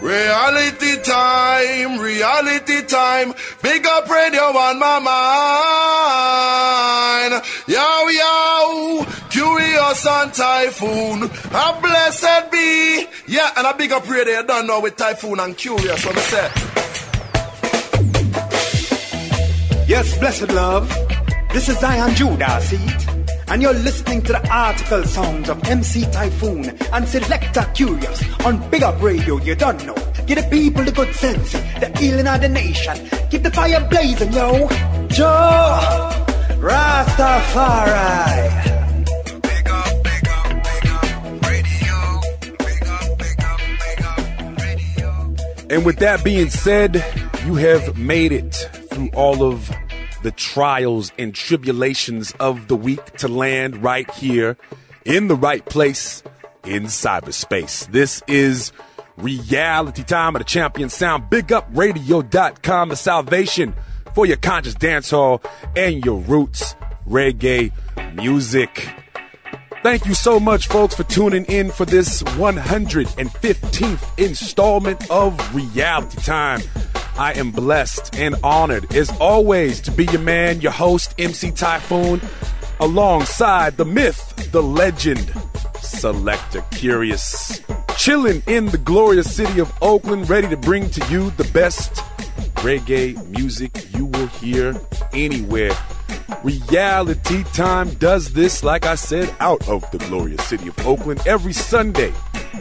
Reality time, reality time. Big up radio on my mind. Yo, yo, Kurious and Taiyefoon. A blessed be. Yeah, and a big up radio, you don't know with Taiyefoon and Kurious. So me say. Yes, blessed love. This is Zion Judah, see and you're listening to the article sounds of MC Taiyefoon and Selector Kurious on Big Up Radio. You don't know. Give the people the good sense, the healing of the nation. Keep the fire blazing, yo. Joe Rastafari. Big up, big up. Big up, big up, bigger radio. And with that being said, you have made it through all of the trials and tribulations of the week to land right here in the right place in cyberspace. This is reality time of the champion sound. BigUpRadio.com, the salvation for your conscious dance hall and your roots reggae music. Thank you so much, folks, for tuning in for this 115th installment of Reality Time. I am blessed and honored, as always, to be your man, your host, MC Taiyefoon, alongside the myth, the legend, Selector Kurious. Chilling in the glorious city of Oakland, ready to bring to you the best reggae music you will hear anywhere. Reality Time does this, like I said, out of the glorious city of Oakland every Sunday,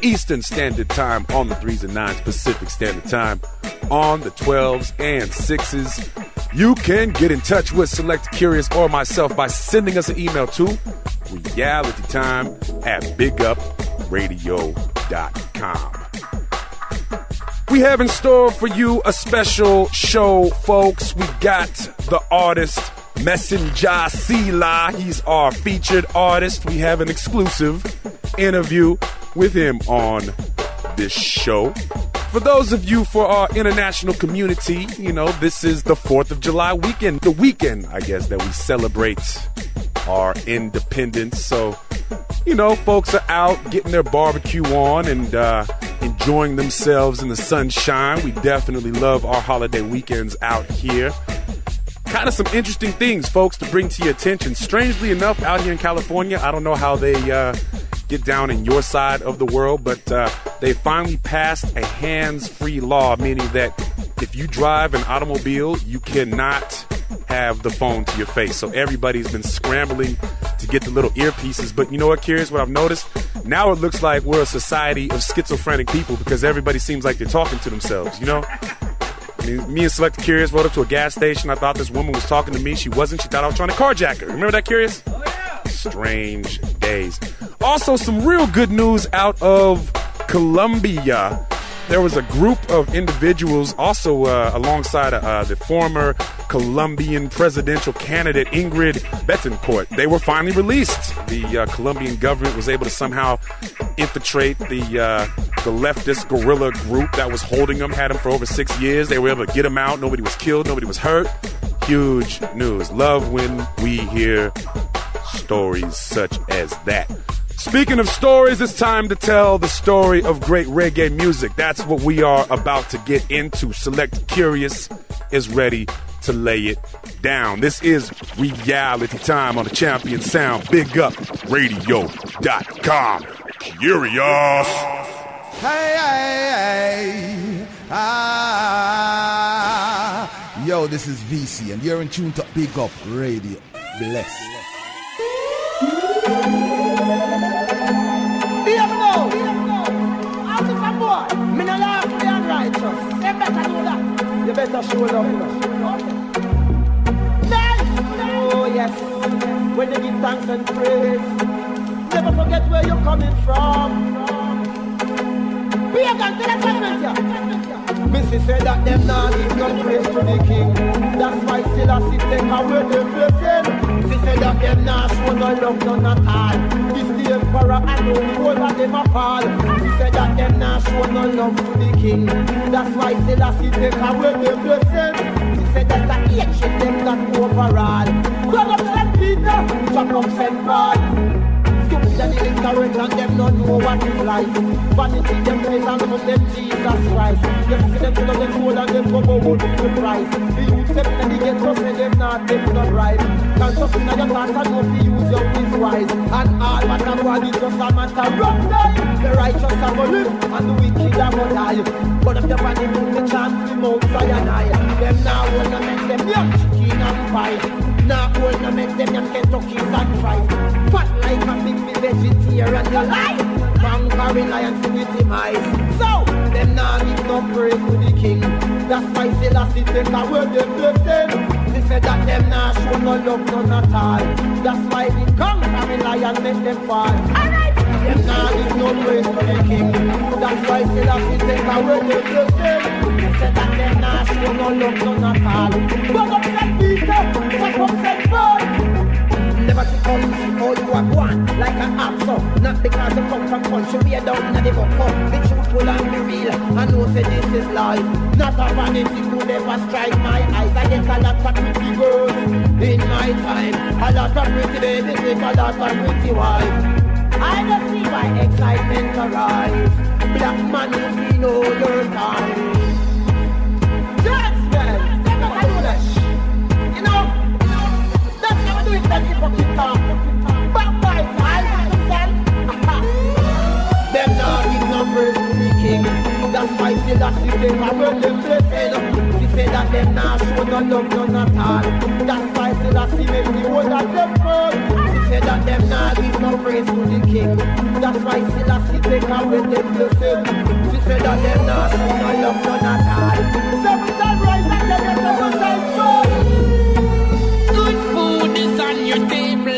Eastern Standard Time on the 3s and 9s, Pacific Standard Time on the 12s and 6s. You can get in touch with Select Kurious or myself by sending us an email to realitytime at bigupradio.com. We have in store for you a special show, folks. We got the artist Messenjah Selah. He's our featured artist. We have an exclusive interview with him on this show. For those of you for our international community, you know, this is the 4th of July weekend, the weekend, I guess, that we celebrate our independence. So, you know, folks are out getting their barbecue on and uh, enjoying themselves in the sunshine. We definitely love our holiday weekends out here. Kind of some interesting things, folks, to bring to your attention. Strangely enough, out here in California, I don't know how they uh, get down in your side of the world, but uh, they finally passed a hands free law, meaning that if you drive an automobile, you cannot have the phone to your face. So everybody's been scrambling to get the little earpieces. But you know what, Kurious? What I've noticed? Now it looks like we're a society of schizophrenic people because everybody seems like they're talking to themselves, you know? Mean, me and Select Kurious rode up to a gas station. I thought this woman was talking to me. She wasn't. She thought I was trying to carjack her. Remember that, Kurious? Oh, yeah. Strange days. Also, some real good news out of Colombia. There was a group of individuals, also uh, alongside uh, the former Colombian presidential candidate Ingrid Betancourt. They were finally released. The uh, Colombian government was able to somehow infiltrate the uh, the leftist guerrilla group that was holding them, had them for over six years. They were able to get them out. Nobody was killed. Nobody was hurt. Huge news. Love when we hear stories such as that. Speaking of stories, it's time to tell the story of great reggae music. That's what we are about to get into. Select Kurious is ready to lay it down. This is reality time on the champion sound. Big up radio.com. Kurious. Hey, hey, hey. Ah. Yo, this is VC, and you're in tune to Big Up Radio. Bless. Hear better show love. Nice. Oh yes. When you give thanks and praise, never forget where you're coming from. Be a the tournament, yeah. Missy said that them not give no praise to the king. That's why sit take away the blessing. She said that them not show no love none at all. This the emperor and no whole of them a fall. She said that them not show no love to the king. That's why Selassie take away them blessing. She said that the ancient them got overall. God up St. Peter, Jack up St. Paul. Stupid and ignorant and them don't know what is life. Vanity them praise and love them Jesus Christ. You see them fill up them soul and them come over the price. The youth them in the ghetto say them not them not right. Just in your thoughts and if you use your wis wise. And all what a body just a matter of time. The righteous are gonna live and the wicked are gonna die. But if your body move the chance, the Mount Zion high. Them now wanna make them young chicken and pie. Now hold no make them young Kentucky's and fries. Fat like a big me vegetarian, you lie. Lions with him eyes. So, them now need no praise to the king. That's why Selassie take away them blessing. They said that them now show no love none at all. That's why the conquering lion make them fall. Alright. Them now need no praise to the king. That's why Selassie take away them blessing. They said that them now show no love none at all. Not come from buck Be truthful and be real. I know say this is life. Not a vanity could ever strike my eyes. I get a lot of pretty girls in my time. A lot of pretty babies a lot of pretty wives. I don't see why excitement arise. Black man, if you know your time. How I do it. That's why say she take away them say that them not show no love. That's why say she make the say that give no praise to the king. That's why say take away them say that show no love none at all. Your table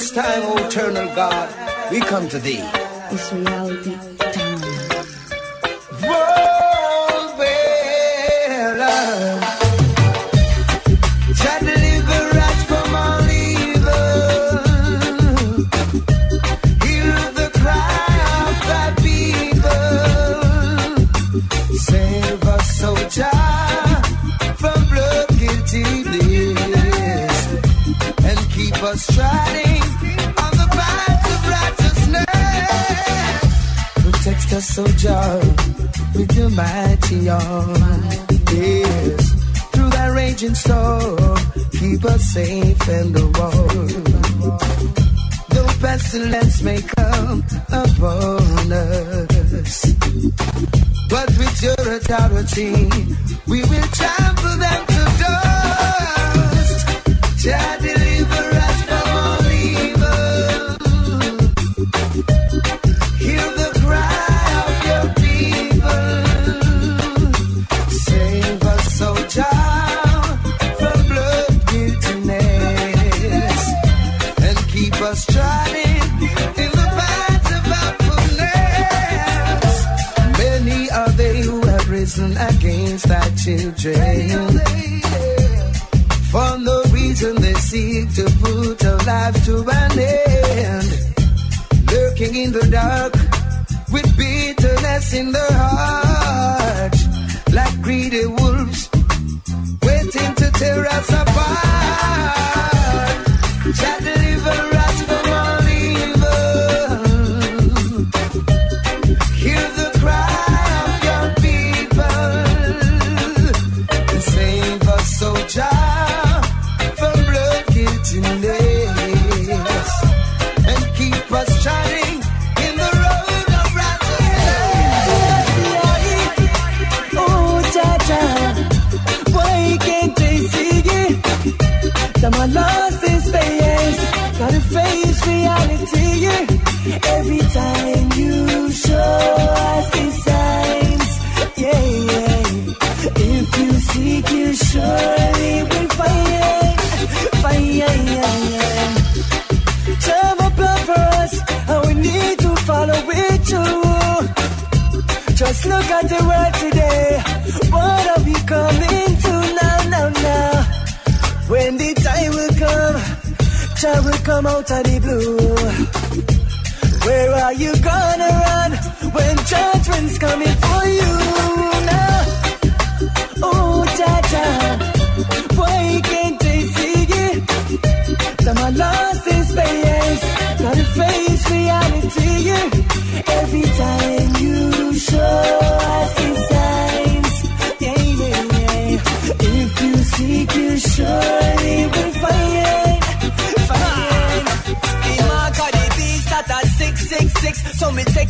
this time, O eternal God. We come to thee. Reality time. Jah, with your mighty arm. Yes, through that raging storm, keep us safe and warm. Though pestilence may come upon us, but with your authority, we will trample them come out of the blue. Where are you gonna run when judgment's coming for you now? Oh, Jaja, why can't they see it? That my lost in space, gotta face reality. Every time you show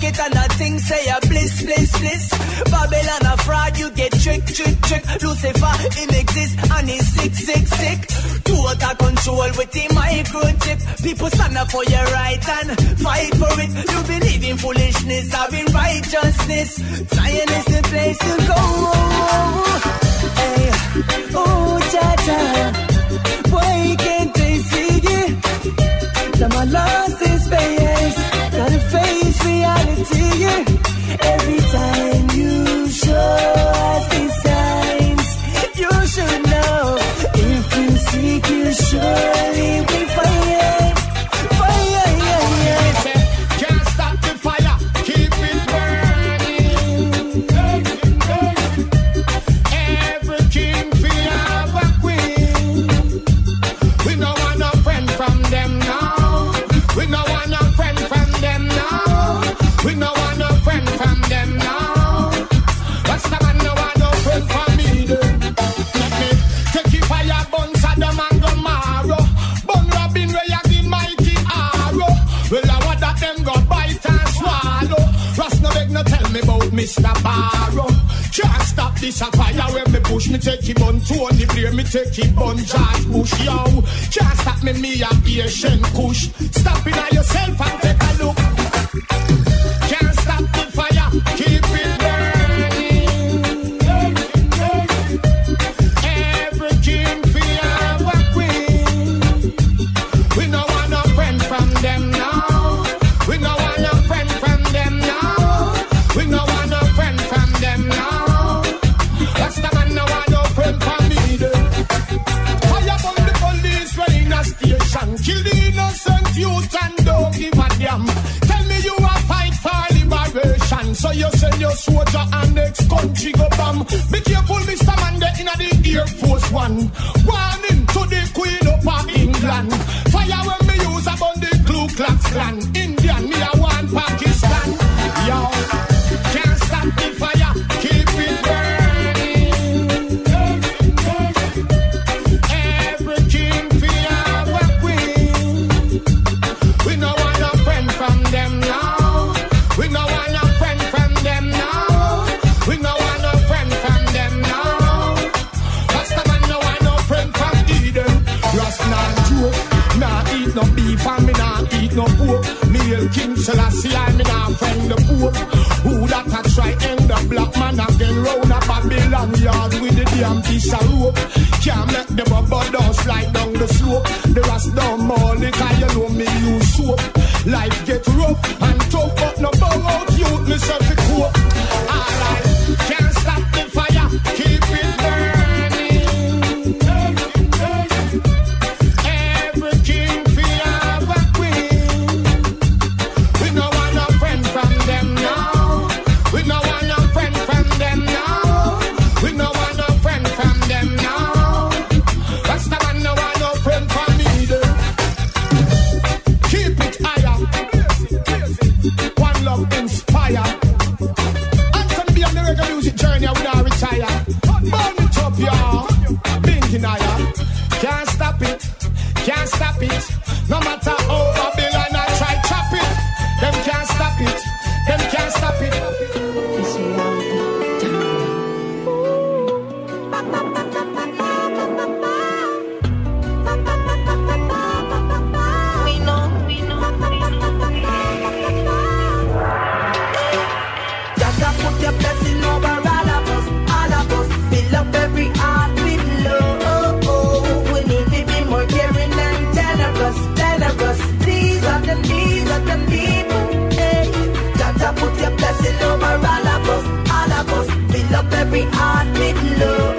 take it and I say a bliss, bliss, bliss. Babylon a fraud, you get trick, trick, trick. Lucifer, him exist and he's sick, sick, sick. Total control with the microchip. People stand up for your right and fight for it. You believe in foolishness, having righteousness. Zion is the place to go. Hey, oh, Jaja, why can't they see it? My lost gotta face reality. Every a fire when me push me take him on Tony Blair, me take him on George Bush, yo. Can't stop me, me a Asian push. Stop it on yourself and she go bam. Be careful, Mr. Man, they in the Air Force One. One King Selassie, I'm in our friend the poor. Who that a try end the black man again round a Babylon yard with the damn piece of rope. Can't make the bubble down slide down the slope. The rust down more liquor, you know me use soap. Life get rough and tough, but no bow out youth, me certificate. every are beat low.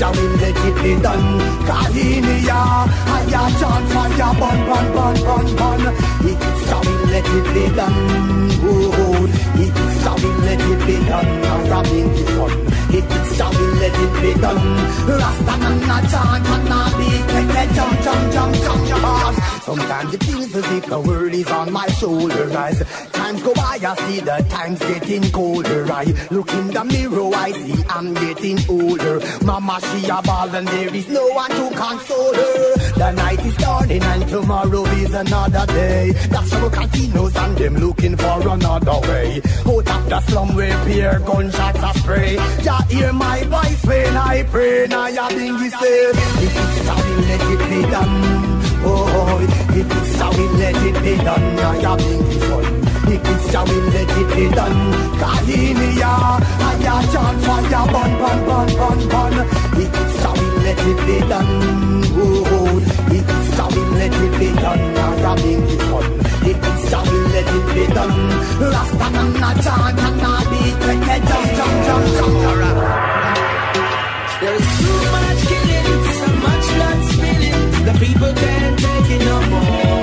就面地結連頓，卡天尼亞，哎呀賺翻呀奔奔奔奔奔，一就面地結連頓，一就面地結連頓，卡面結頓，一就面地結連頓，拉薩那那賺那那地，天天漲漲漲漲漲。Sometimes it feels as if the world is on my shoulders times go by, I see the times getting colder. I look in the mirror, I see I'm getting older. Mama, she a ball and there is no one to console her. The night is dawning and tomorrow is another day. That's our continues, and them looking for another way. Out of the slum where beer gunshots are spray. Ya hear my voice when I pray. Now ya think he say, if it's time, let it be done. Oh, oh if it's time, let it be done. Now ya think he's Jah we let it be done. Kahinia, aya chan fire Bun bun bun bun bun. It's Jah we let it be done. Oh, oh. it's Jah will let it be done. Jah bring the fun. It's Jah we let it be done. Rasta na chan na be keke jam jam jam jam. There is too much killing, so much blood spilling. The people can't take it no more.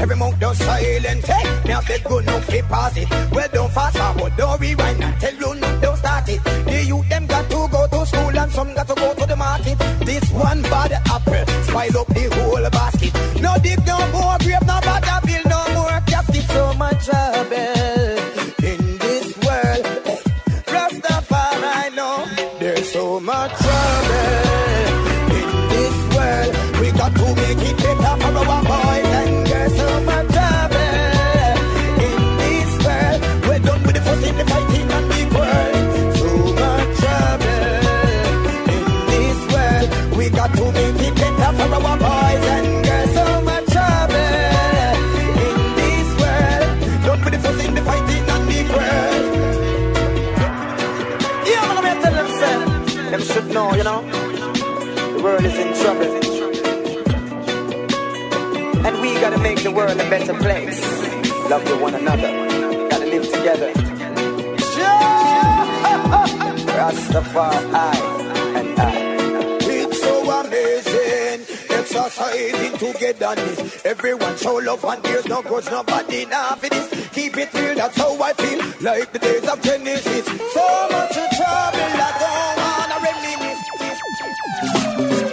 Every mouth does silent. Hey, me have that good no fit pass it. Well, don't fast forward, don't rewind, and tell you no, don't start it. The youth them got to go to school, and some got to go to the market. This one bad apple spoil up gotta make the world a better place. Love to one another. Gotta live together. Rastafari, and I. It's so amazing. Exercising togetherness. Everyone show love and there's no grudge, nobody now for this. Keep it real, that's how I feel. Like the days of Genesis. So much trouble, I don't wanna reminisce.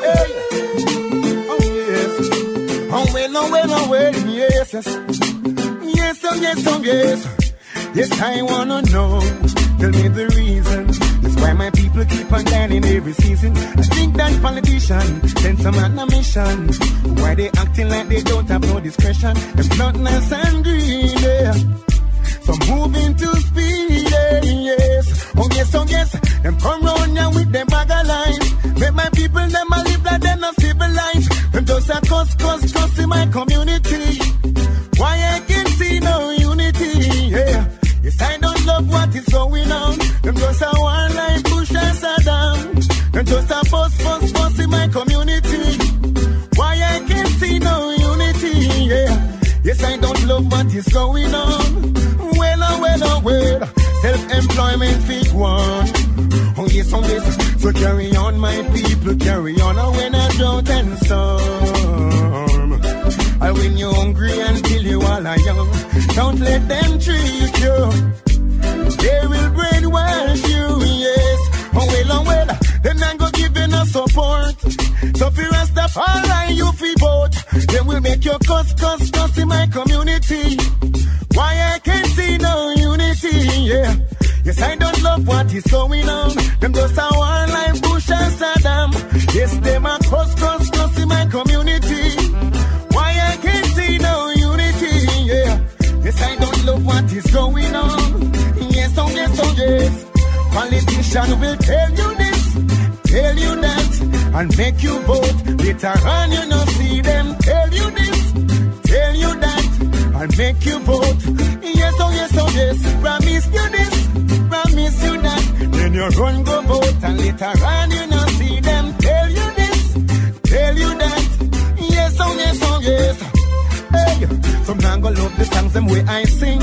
Yes. Well, oh well, oh well, yes, yes. Yes, oh yes, oh yes. Yes, I wanna know. Tell me the reason. That's why my people keep on dying every season. I think that politicians send some on a mission. Why they acting like they don't have no discretion? Them bloodless and greedy. So moving to speed, eh, yes. Oh yes, oh yes. Them come round now with them bag of lines. Make my people them a live like them not civilized. Them just a cuss, cuss, is going on. Well, oh, well, oh, well. Self-employment fit one. Oh, yes, oh, yes. So carry on, my people, carry on. Oh, when I drought and storm. I when you're hungry until you all are young. Don't let them treat you. They will brainwash you, yes. Oh, well, oh, well. Then I'm gonna give you no support. So if you Rastafari, you feel both. They will make you cuss, cuss, cuss my community. Why I can't see no unity, yeah. Yes, I don't love what is going on. Them just a one like Bush and Saddam. Yes, them a cross, cross, cross in my community. Why I can't see no unity, yeah. Yes, I don't love what is going on. Yes, oh yes, oh yes. Politician will tell you this, tell you that, and make you vote. Later on, you know, see them and make you vote. Yes, oh yes, oh yes. Promise you this, promise you that. Then you run go vote, and later on, you know, see them tell you this, tell you that. Yes, oh yes, oh yes. Hey, some now go love the songs them way I sing.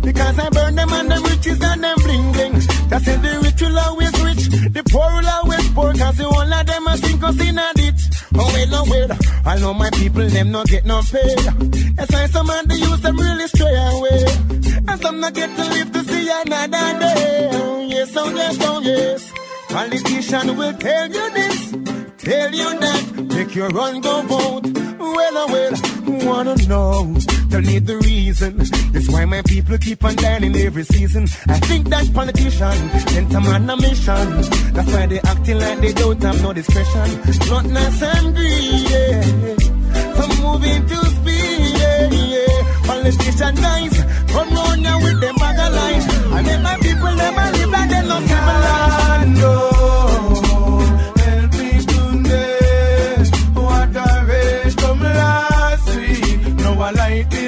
Because I burn them and them riches and them bling bling. That's it, the rich will always rich. The poor will always poor. Cause the one of them a sink us in a ditch. Oh well, oh well. I know my people, them not get no pay. That's why some of the youth them really stray away. And some not get to live to see another day. Oh yes, oh yes, oh yes. Politician will tell you this, tell you that. Make your run go vote. Well, oh, I will wanna know. Tell me the reason. It's why my people keep on dying every season. I think that politician sent a man a mission. That's why they acting like they don't have no discretion. Bluntness and greed, yeah. Some moving too speed, yeah, yeah. Politician guys, come round now with them bag of lies. I make my people never live like they no civilized. No. Week.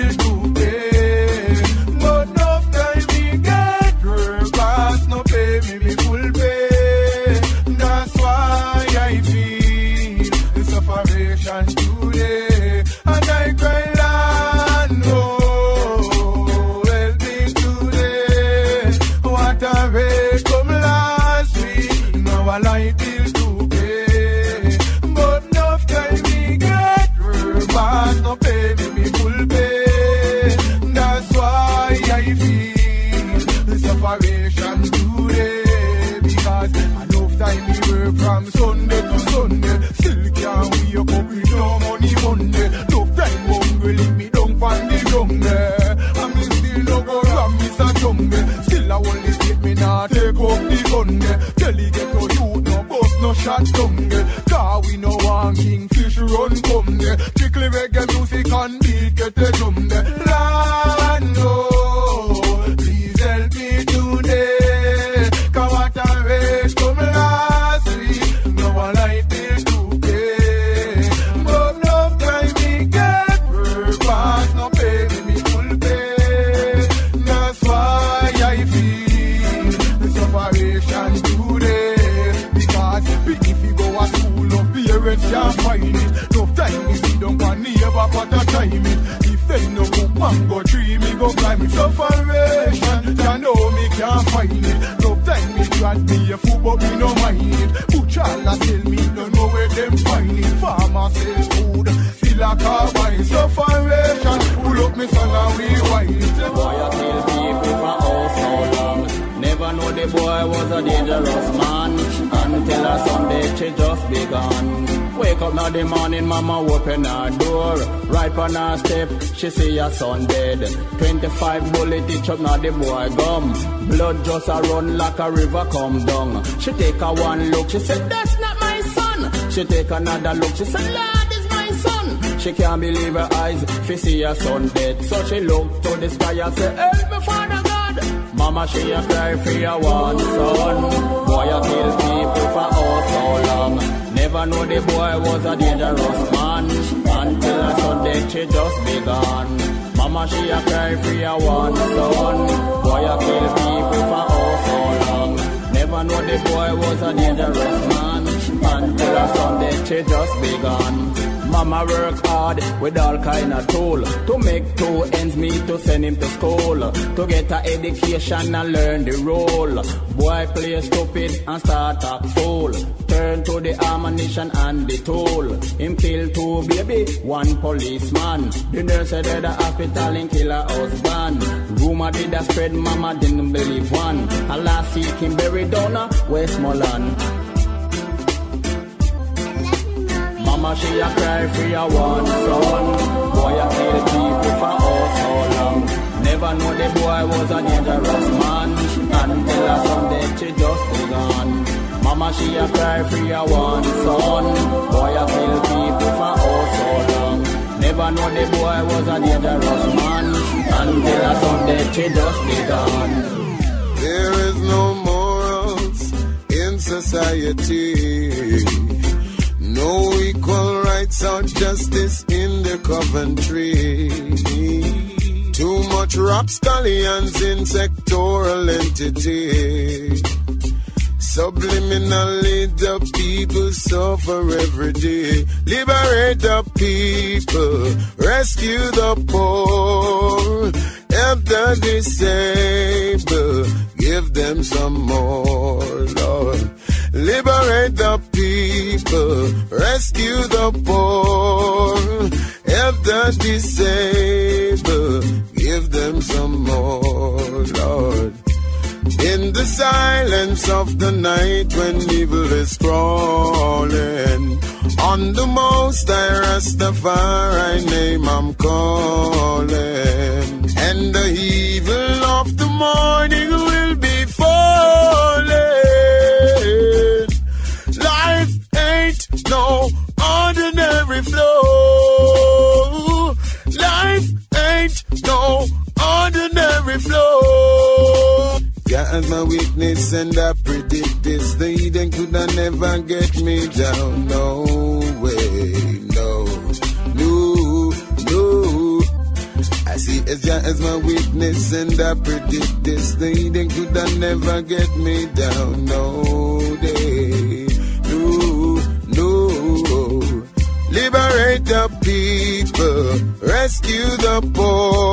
Open her door. Right on her step, she see her son dead. 25 bullet each up now the boy gum. Blood just a run like a river come down. She take a one look, she said that's not my son. She take another look, she said Lord is my son. She can't believe her eyes, she see her son dead. So she look to the sky and say, help me Father God. Mama she a cry for your one son. Boy a kill people for oh so long. Never know the boy was a dangerous dead she just begun. Mama she a cry for your one son. Boy a kill people for oh so long. Never know the boy was a dangerous man until son dead she just begun. Mama work hard with all kind of tool to make two ends meet to send him to school to get a education and learn the role. Boy play stupid and start a fool. Turn to the ammunition and the tool. Him kill two baby, one policeman. The nurse said at the hospital and kill her husband. Rumor did a spread, mama didn't believe one. A last week him buried down Westmoreland. Mama she a cry for your one son. Boy a kill people for oh so long. Never know the boy was a dangerous man until a someday she just begun. Mama she a cry for your one son. Boy a kill people for oh so long. Never know the boy was a dangerous man until a someday she just begun. There is no morals in society. No equal rights or justice in the Coventry. Too much rapscallions in sectoral entity. Subliminally, the people suffer every day. Liberate the people, rescue the poor, help the disabled, silence of the night when evil is crawling. On the most I rest the fire, I name I'm calling. And the evil of the morning I'm witness and I predict this. They then could I never get me down. No way, no, no, no. I see as Jah as my witness and I predict this. They then could I never get me down. No day, no, no. Liberate the people, rescue the poor.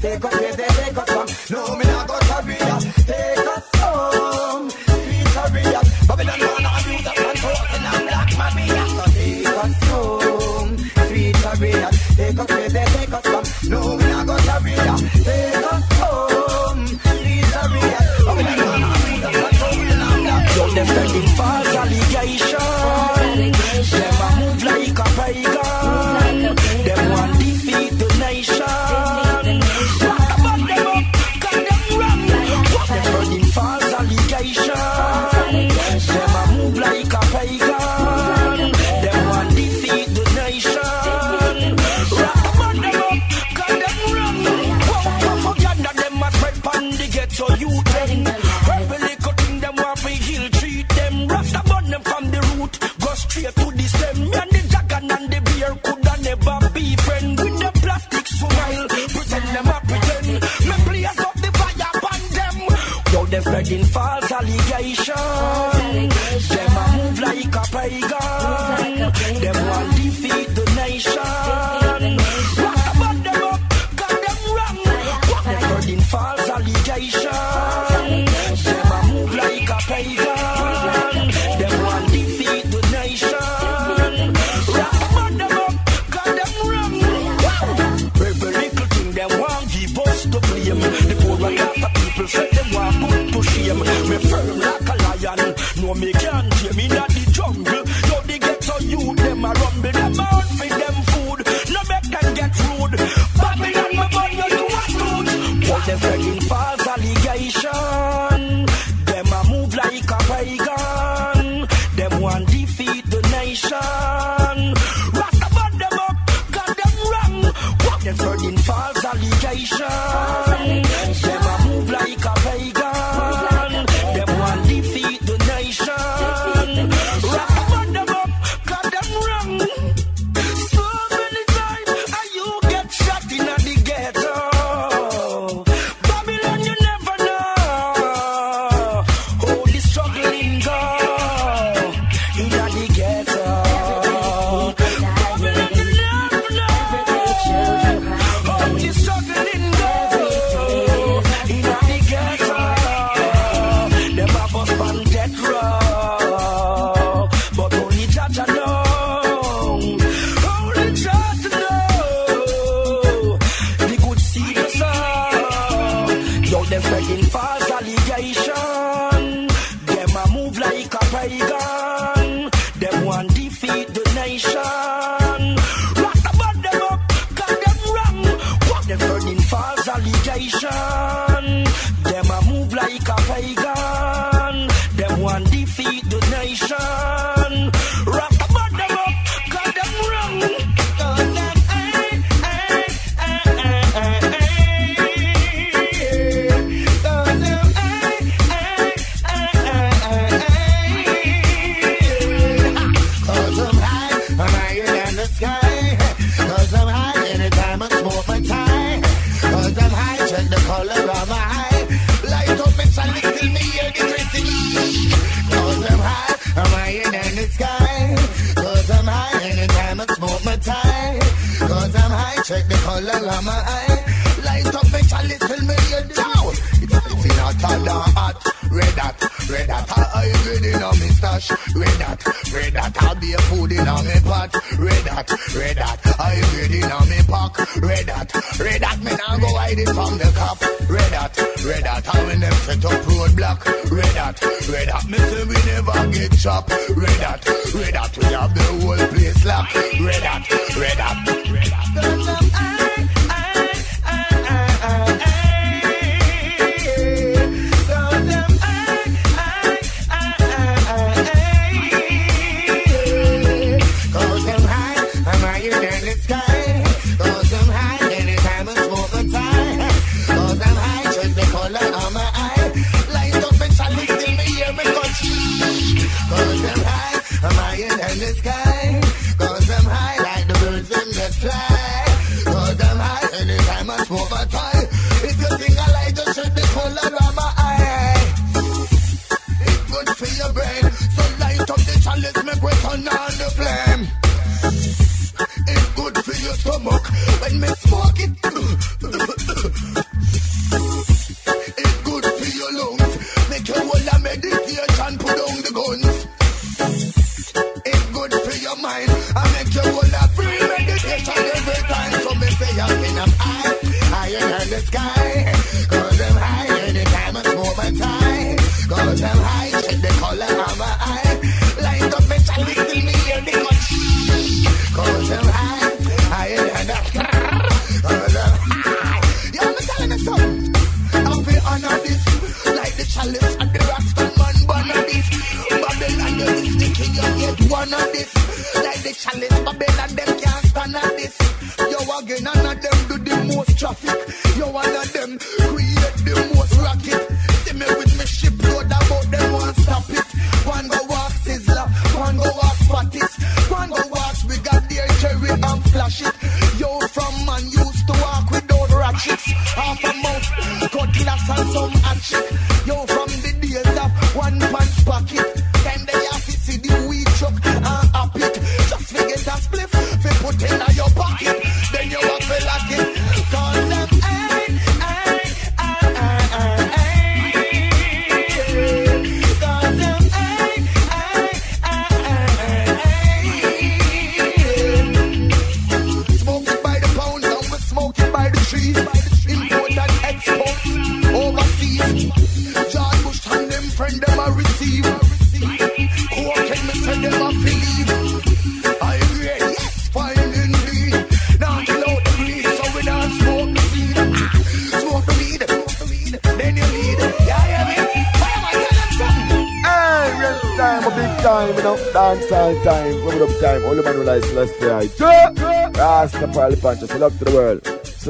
Chariot. Take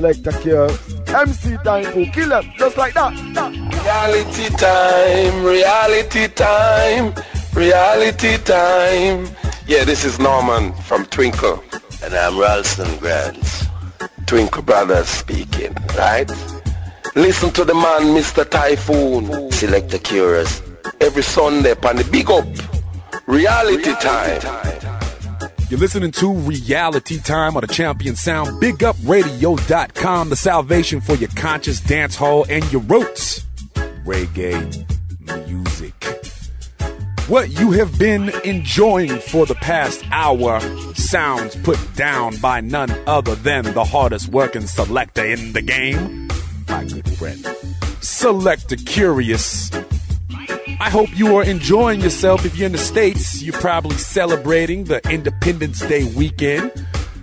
world. Select a cure. MC Taiyefoon kill them, just like that. Reality time, reality time, reality time. Yeah, this is Norman from Twinkle. And I'm Ralston Grants. Twinkle Brothers speaking, right? Listen to the man, Mr. Taiyefoon. Select the Kurious. Every Sunday upon the Big Up. Reality, time time. You're listening to Reality Time on the Champion Sound, BigUpRadio.com, the salvation for your conscious dance hall and your roots. Reggae music. What you have been enjoying for the past hour sounds put down by none other than the hardest working selector in the game, my good friend, Selector Kurious. I hope you are enjoying yourself. If you're in the States, you're probably celebrating the Independence Day weekend.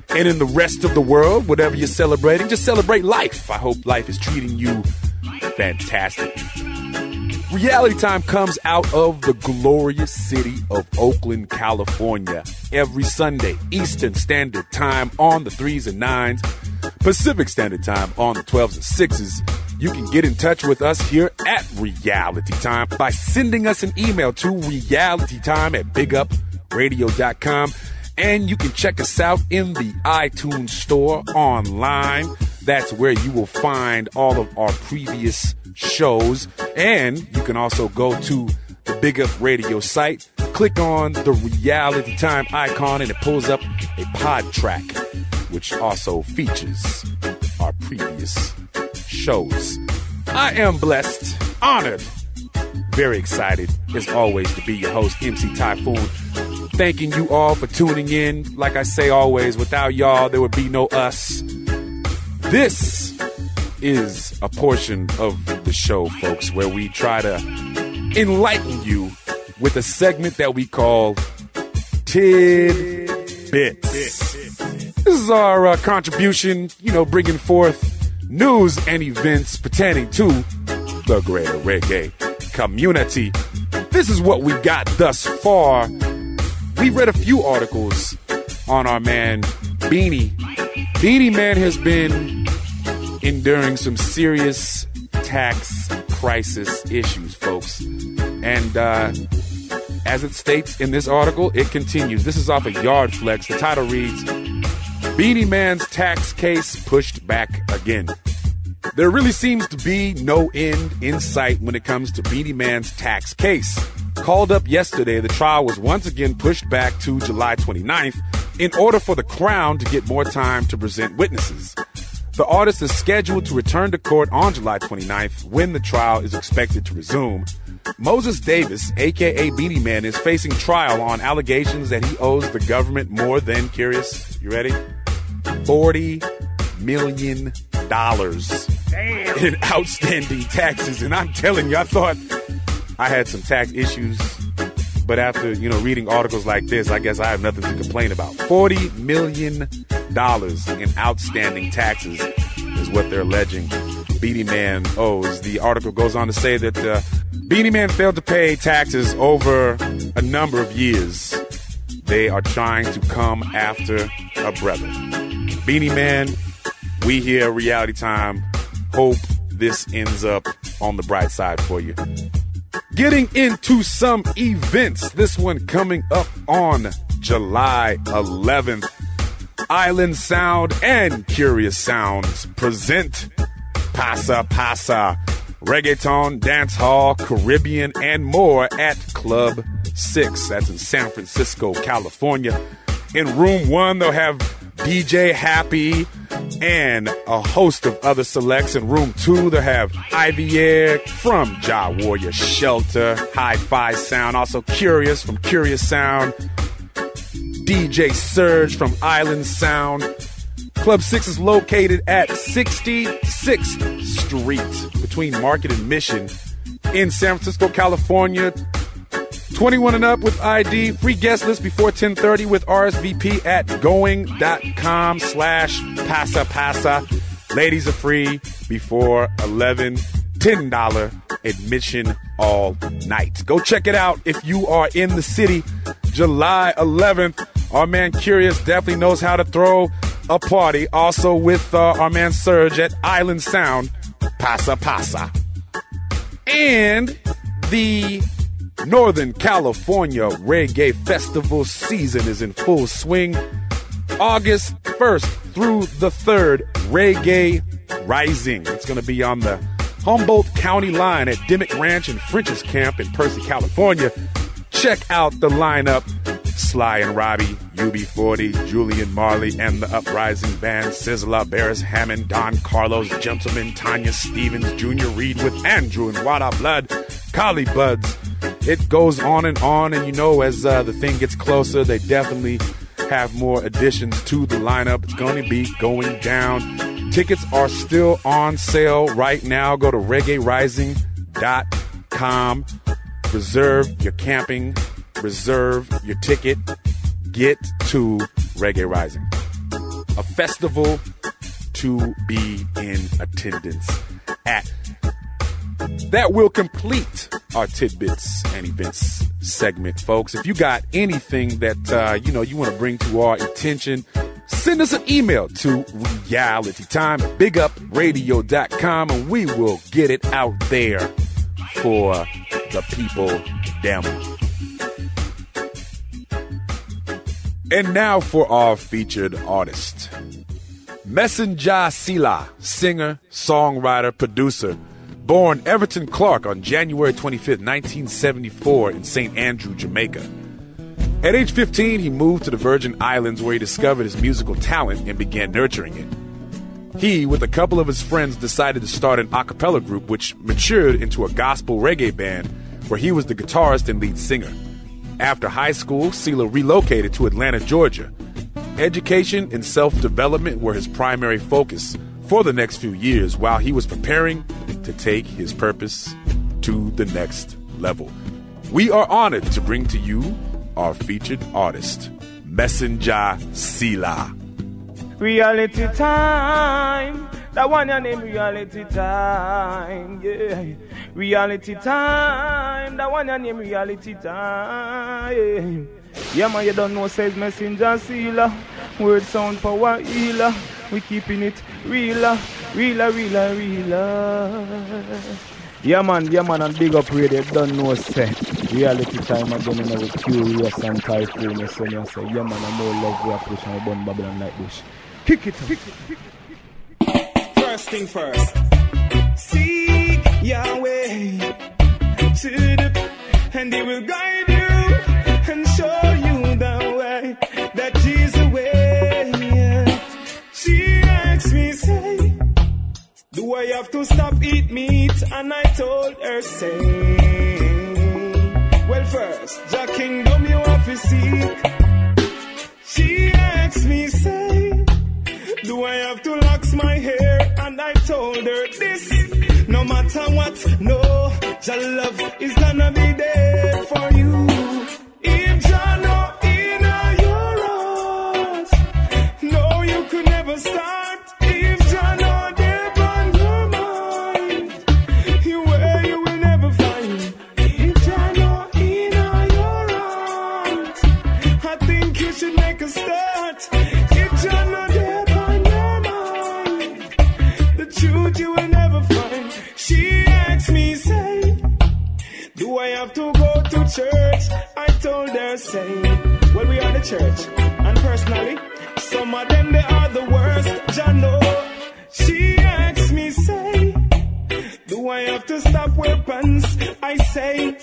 And in the rest of the world, whatever you're celebrating, just celebrate life. I hope life is treating you fantastic. Reality Time comes out of the glorious city of Oakland, California, every Sunday, Eastern Standard Time on the 3s and 9s, Pacific Standard Time on the 12s and 6s. You can get in touch with us here at Reality Time by sending us an email to realitytime at bigupradio.com. And you can check us out in the iTunes store online. That's where you will find all of our previous shows. And you can also go to the Big Up Radio site, click on the Reality Time icon, and it pulls up a pod track, which also features our previous shows. I am blessed, honored, very excited, as always, to be your host, MC Taiyefoon. Thanking you all for tuning in. Like I say always, without y'all, there would be no us. This is a portion of the show, folks, where we try to enlighten you with a segment that we call Tidbits. This is our uh, contribution, you know, bringing forth news and events pertaining to the greater reggae community. This is what we got thus far. We read a few articles on our man Beenie. Beenie Man has been enduring some serious tax crisis issues, folks. And uh, as it states in this article, it continues. This is off of Yard Flex. The title reads Beenie Man's tax case pushed back again. There really seems to be no end in sight when it comes to Beenie Man's tax case. Called up yesterday, the trial was once again pushed back to July 29th in order for the Crown to get more time to present witnesses. The artist is scheduled to return to court on July 29th when the trial is expected to resume. Moses Davis, aka Beenie Man, is facing trial on allegations that he owes the government more than Kurious. You ready? 40 million dollars in outstanding taxes. And I'm telling you, I thought I had some tax issues, but after you know reading articles like this, I guess I have nothing to complain about. Forty million dollars in outstanding taxes is what they're alleging. Beenie Man owes. The article goes on to say that uh, Beenie Man failed to pay taxes over a number of years. They are trying to come after a brother. Beenie Man we here, Reality Time, hope this ends up on the bright side for you. Getting into some events, this one coming up on July 11th. Island Sound and Kurious Sounds present Pasa Pasa, reggaeton, dance hall, Caribbean, and more at Club 6. That's in San Francisco, California. In room one, they'll have DJ Happy, and a host of other selects. In room two, they have Ivier from Jah Warrior Shelter, Hi Fi Sound, also Kurious from Kurious Sound, DJ Surge from Island Sound. Club 6 is located at 66th Street between Market and Mission in San Francisco, California. 21 and up with ID. Free guest list before 1030 with RSVP at going.com slash pasa pasa. Ladies are free before 11. $10 admission all night. Go check it out if you are in the city. July 11th. Our man Kurious definitely knows how to throw a party also with uh, our man Serge at Island Sound, Pasa Pasa. And the Northern California Reggae Festival season is in full swing. August 1st through the 3rd, Reggae Rising. It's going to be on the Humboldt County line at Dimmick Ranch and French's Camp in Piercy, California. Check out the lineup Sly and Robbie, UB40, Julian Marley, and the Uprising Band, Sizzla, Beres Hammond, Don Carlos, Gentleman, Tanya Stephens, Junior Reid with Andrew and Wada Blood, Collie Buddz. It goes on and on, and you know, as uh, the thing gets closer, they definitely have more additions to the lineup. It's going to be going down. Tickets are still on sale right now. Go to reggaerising.com. Reserve your camping, reserve your ticket. Get to Reggae Rising, a festival to be in attendance at. That will complete our tidbits and events segment, folks. If you got anything that uh, you know you want to bring to our attention, send us an email to realitytime at bigupradio.com and we will get it out there for the people them. And now for our featured artist. Messenjah Selah, singer, songwriter, producer, born Everton Clark on January 25th, 1974, in St. Andrew, Jamaica. At age 15, he moved to the Virgin Islands where he discovered his musical talent and began nurturing it. He, with a couple of his friends, decided to start an a cappella group which matured into a gospel reggae band where he was the guitarist and lead singer. After high school, Selah relocated to Atlanta, Georgia. Education and self development were his primary focus for the next few years while he was preparing to take his purpose to the next level. We are honored to bring to you our featured artist, Messenjah Selah. Reality time. That one your name reality time. Yeah. Reality time. That one your name reality time. Yeah, man, you don't know says Messenjah Selah. Word sound power healer. We keeping it realer, realer, realer, realer. Yeah man, yeah man, and big up radio, don't know say. Reality time again in our Kurious and Taiyefoon. You say, you say, yeah man, I'm more love we are pushing our bun Babylon like bush. Kick it up. First thing first. Seek Yahweh to the and he will guide you and show you the way that is the way. She asked me, say, do I have to stop eat meat? And I told her, say, well first, the kingdom you have to seek. She asked me, say, do I have to locks my hair? And I told her this, no matter what, no, your love is gonna be there for you. If Jah have to go to church? I told her, say, well, we are the church. And personally, some of them, they are the worst. Jah know. She asked me, say, do I have to stop wear pants? I say,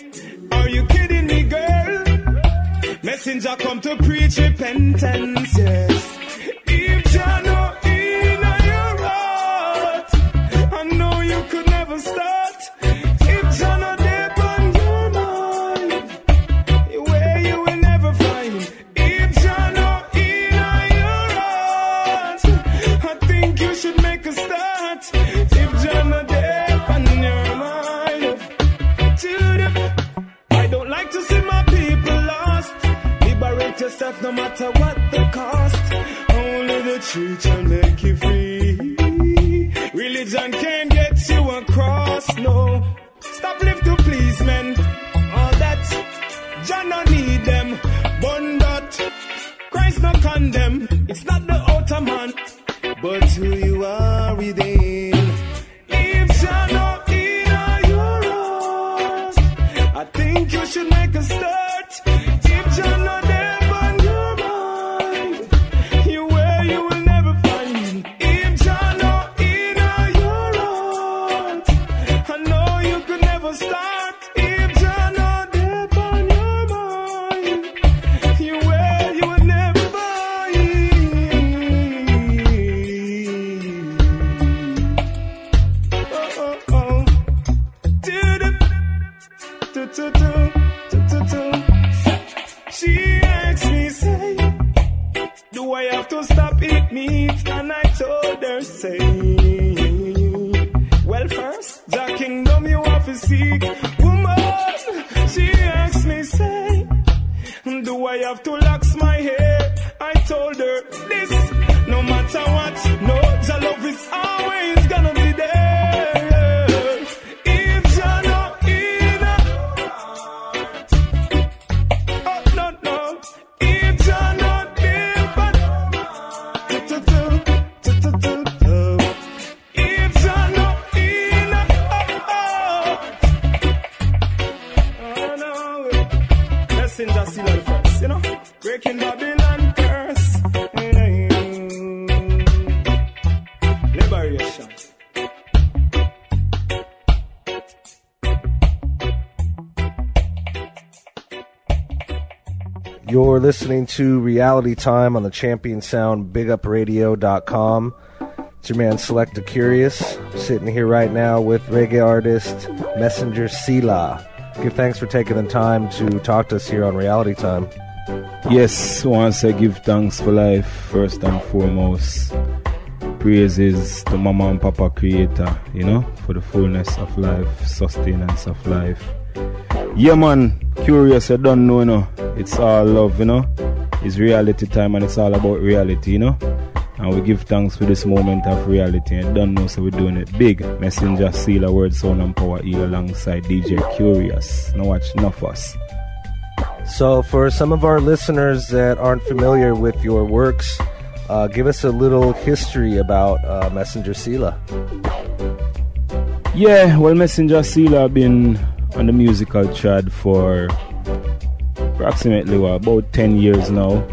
are you kidding me, girl? Messenger come to preach repentance, yes. If Jah know Yourself no matter what the cost. Only the truth will make you free. Religion can't get you across, no. Stop live to please men. All that, Jah no need them. Bun that, Christ no condemn. It's not the outer man, but who you are within. Seek. Woman, she asked me, say, do I have to lax You're listening to Reality Time on the Champion Sound BigUpRadio.com. It's your man Selecta Kurious, sitting here right now with reggae artist Messenjah Selah. Give thanks for taking the time to talk to us here on Reality Time. Yes, once I give thanks for life, first and foremost. Praises to Mama and Papa Creator, you know, for the fullness of life, sustenance of life. Yeah, man, Kurious, I don't know, you know. It's all love, you know. It's reality time and it's all about reality, you know. And we give thanks for this moment of reality. And don't know, so we're doing it big. Messenjah, Selah, Word, Sound, and Power, E alongside DJ Kurious. Now watch enough us. So, for some of our listeners that aren't familiar with your works, uh, give us a little history about uh, Messenjah Selah. Yeah, well, Messenjah Selah been on the musical trad for approximately what, about 10 years now.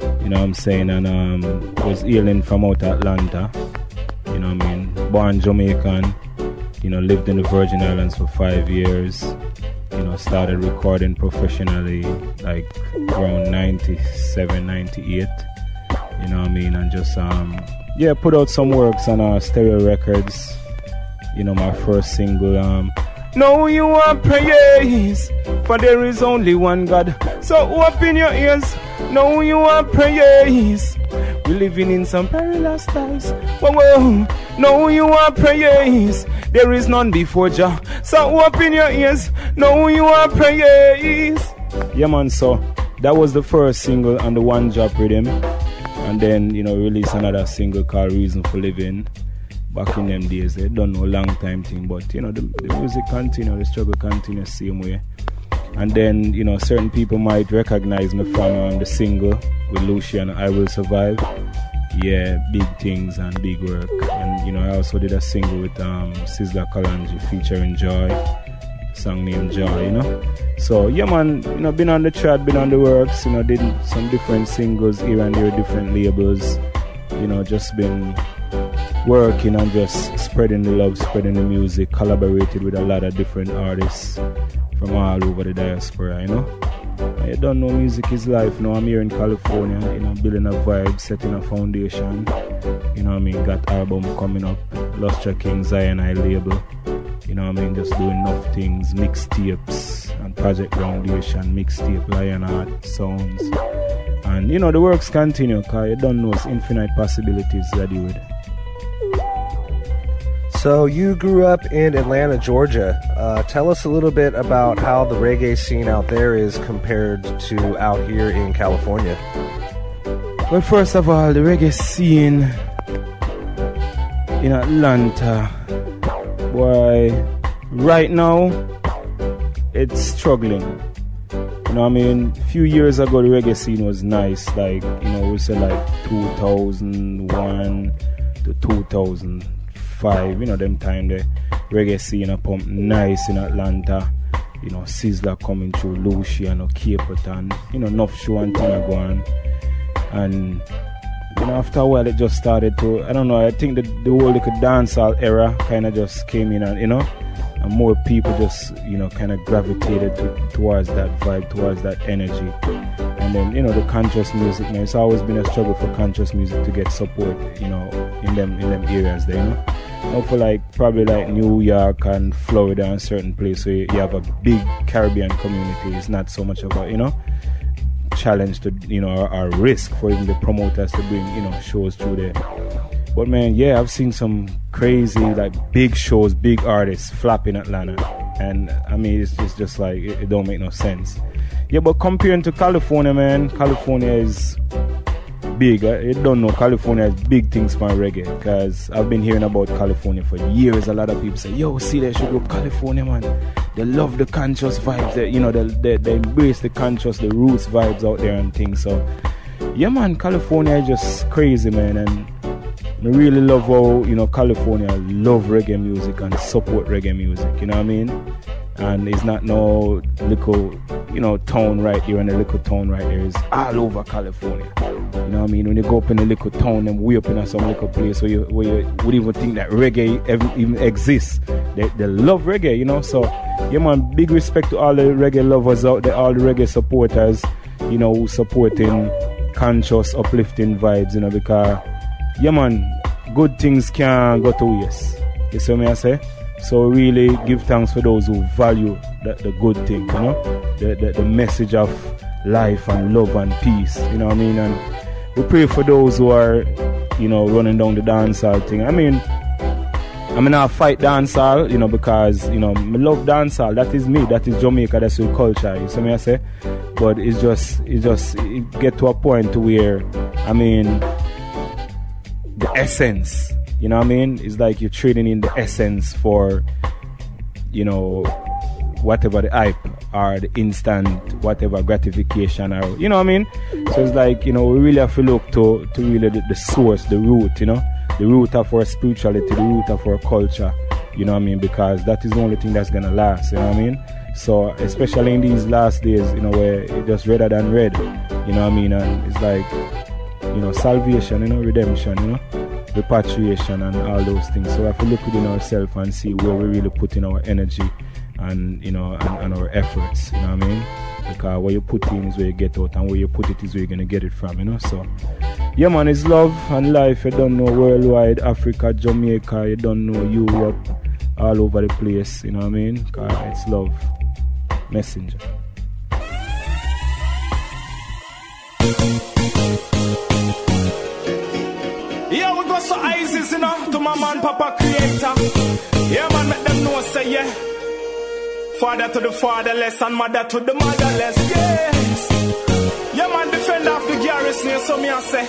You know what I'm saying? And um, was hailing from out Atlanta. You know what I mean? Born Jamaican. You know, lived in the Virgin Islands for five years. You know, started recording professionally like around 97, 98. You know what I mean? And just, um, yeah, put out some works on uh, stereo records. You know, my first single, um, no, you are praise, for there is only one God. So open your ears. No, you are praise. We're living in some perilous times. Whoa, whoa. No, who you are praise. There is none before Jah. So open your ears. No, you are praise. Yeah, man. So that was the first single on the One Drop Rhythm, and then you know release another single called Reason for Living back in them days. Don't know long time thing, but you know the, the music continue, the struggle continue same way. And then you know certain people might recognize me from um, the single with Lucian, "I Will Survive." Yeah, big things and big work. And you know I also did a single with um, Sizzla Kalonji featuring Joy, song named Joy. You know, so yeah, man, you know been on the chat, been on the works. You know did some different singles here and there, different labels. You know just been working and just spreading the love, spreading the music, collaborated with a lot of different artists from all over the diaspora, you know. I don't know music is life, you know. I'm here in California, you know, building a vibe, setting a foundation. You know I mean? Got album coming up, Lustre King Zion I label. You know what I mean? Just doing enough things, mixtapes and Project Foundation, mixtape, Lionheart, Sounds. And you know the works continue, cause you don't know it's infinite possibilities that you would. So, you grew up in Atlanta, Georgia. Uh, tell us a little bit about how the reggae scene out there is compared to out here in California. Well, first of all, the reggae scene in Atlanta, boy, right now, it's struggling. You know I mean? A few years ago, the reggae scene was nice. Like, you know, we say like 2001, to 2005. You know, them time the reggae scene a pump nice in Atlanta. You know, Sizzla coming through, Luciano, Capleton. You know, enough show and thing going. And you know, after a while, it just started to. I don't know. I think the the whole like dancehall era kind of just came in, and you know, and more people just you know kind of gravitated to, towards that vibe, towards that energy. And then you know the conscious music. Man, it's always been a struggle for conscious music to get support. You know, in them in them areas there. You know, now for like probably like New York and Florida and certain places where you have a big Caribbean community. It's not so much about you know challenge to you know or risk for even the promoters to bring you know shows through there. But man, yeah, I've seen some crazy like big shows, big artists flap in Atlanta, and I mean it's just just like it, it don't make no sense. Yeah, but comparing to California, man, California is big. I don't know. California has big things for reggae because I've been hearing about California for years. A lot of people say, "Yo, see, they should go California, man." They love the conscious vibes. They, you know, they, they, they embrace the conscious, the roots vibes out there and things. So, yeah, man, California is just crazy, man, and I really love how you know California love reggae music and support reggae music. You know what I mean? And it's not no little, you know, town right here and a little town right here. It's all over California. You know what I mean? When you go up in a little town and way up in some little place where you, where you would even think that reggae even exists. They, they love reggae, you know? So, yeah, man, big respect to all the reggae lovers out there, all the reggae supporters, you know, supporting conscious, uplifting vibes, you know, because, yeah, man, good things can't go to waste. You see what I say? So really give thanks for those who value the, the good thing, you know, the, the, the message of life and love and peace, you know what I mean? And we pray for those who are, you know, running down the dancehall thing. I mean, I mean, I fight dancehall, you know, because, you know, I love dancehall. That is me. That is Jamaica. That's your culture. You see me I say? But it's just, it just, it get to a point where, I mean, the essence, you know what I mean? It's like you're trading in the essence for, you know, whatever the hype or the instant whatever gratification or you know what I mean? So it's like, you know, we really have to look to to really the, the source, the root, you know, the root of our spirituality, the root of our culture, you know what I mean? Because that is the only thing that's gonna last, you know what I mean? So especially in these last days, you know, where it's just redder than red, you know what I mean? And it's like, you know, salvation, you know, redemption, you know, repatriation and all those things. So we have to look within ourselves and see where we really put in our energy and you know and, and, our efforts you know what I mean? Because where you put in is where you get out and where you put it is where you're gonna get it from you know? So yeah man it's love and life. You don't know worldwide Africa Jamaica. You don't know Europe all over the place you know what I mean? Cause it's love. Messenger My man, Papa Creator. Yeah, man, make them know, say, yeah. Father to the fatherless and mother to the motherless. Yes. Yeah, man, defend off the garrison. So me I say,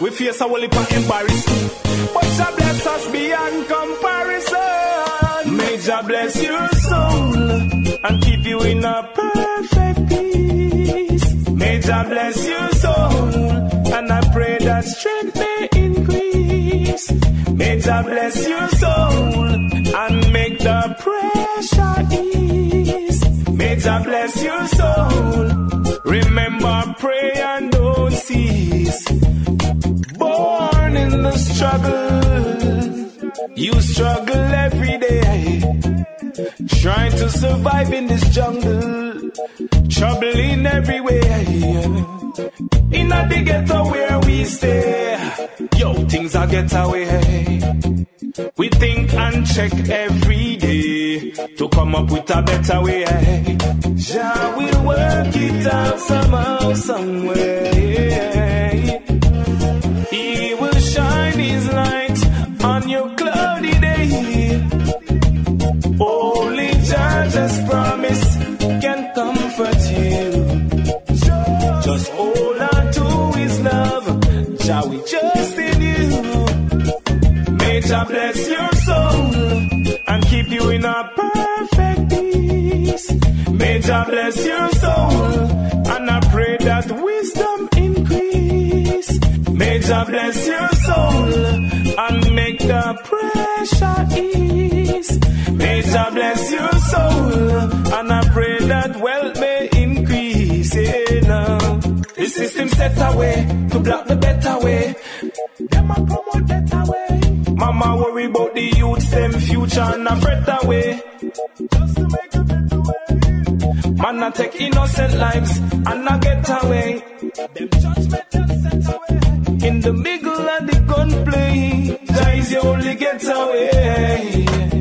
we face a whole heap of embarrassment. But Jah bless us beyond comparison. May Jah bless your soul and keep you in a perfect peace. May Jah bless your soul and I pray that strength may May Jah bless your soul and make the pressure ease. May Jah bless your soul. Remember, pray and don't cease. Born in the struggle, you struggle every day. Trying to survive in this jungle, everywhere. In a the ghetto where we stay, yo, things are get away. We think and check every day to come up with a better way. Jah will work it out somehow, somewhere. Only just promise can comfort you. Just hold on to His love. Jah we just in you. May Jah bless your soul and keep you in a perfect peace. May Jah bless your soul and I pray that wisdom increase. May Jah bless your soul and pressure ease. May Jah bless your soul, and I pray that wealth may increase. Yeah, now. The system set away to block the better way. Them a promote better way. Mama worry about the youths, them future and a fret away. Just to make a better way. Man a take innocent lives and a get away. Them judgmental the gunplay, Jah is your only getaway.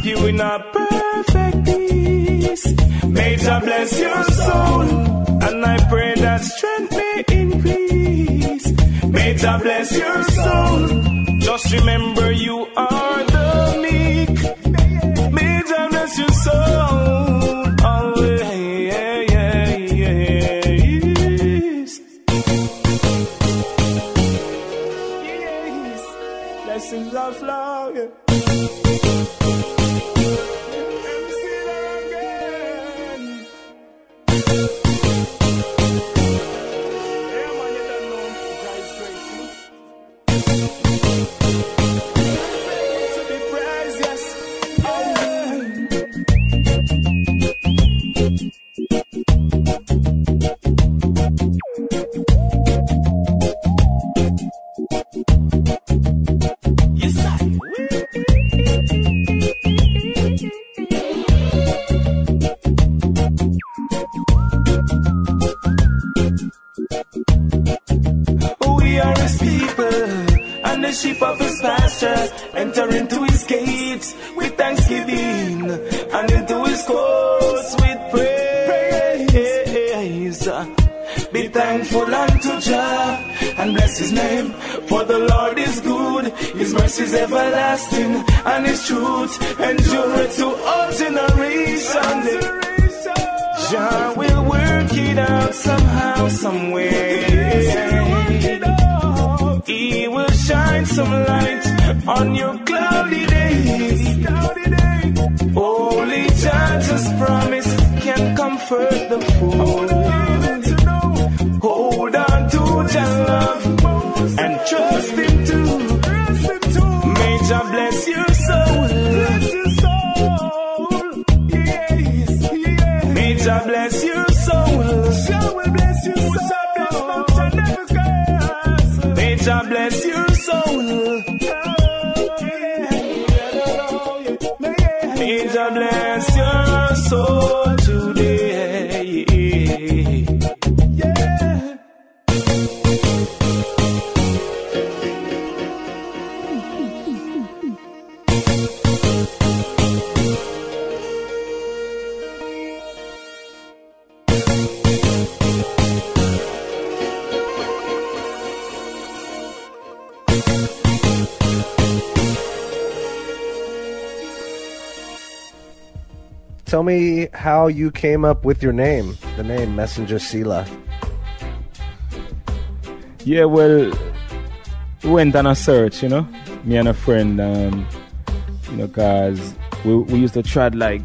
Keep you in a perfect peace. May Jah bless your soul, and I pray that strength may increase. May Jah bless your soul. Just remember came up with your name, the name Messenjah Selah. Yeah, well, we went on a search, you know, me and a friend, um, you know, cause we, we used to tread like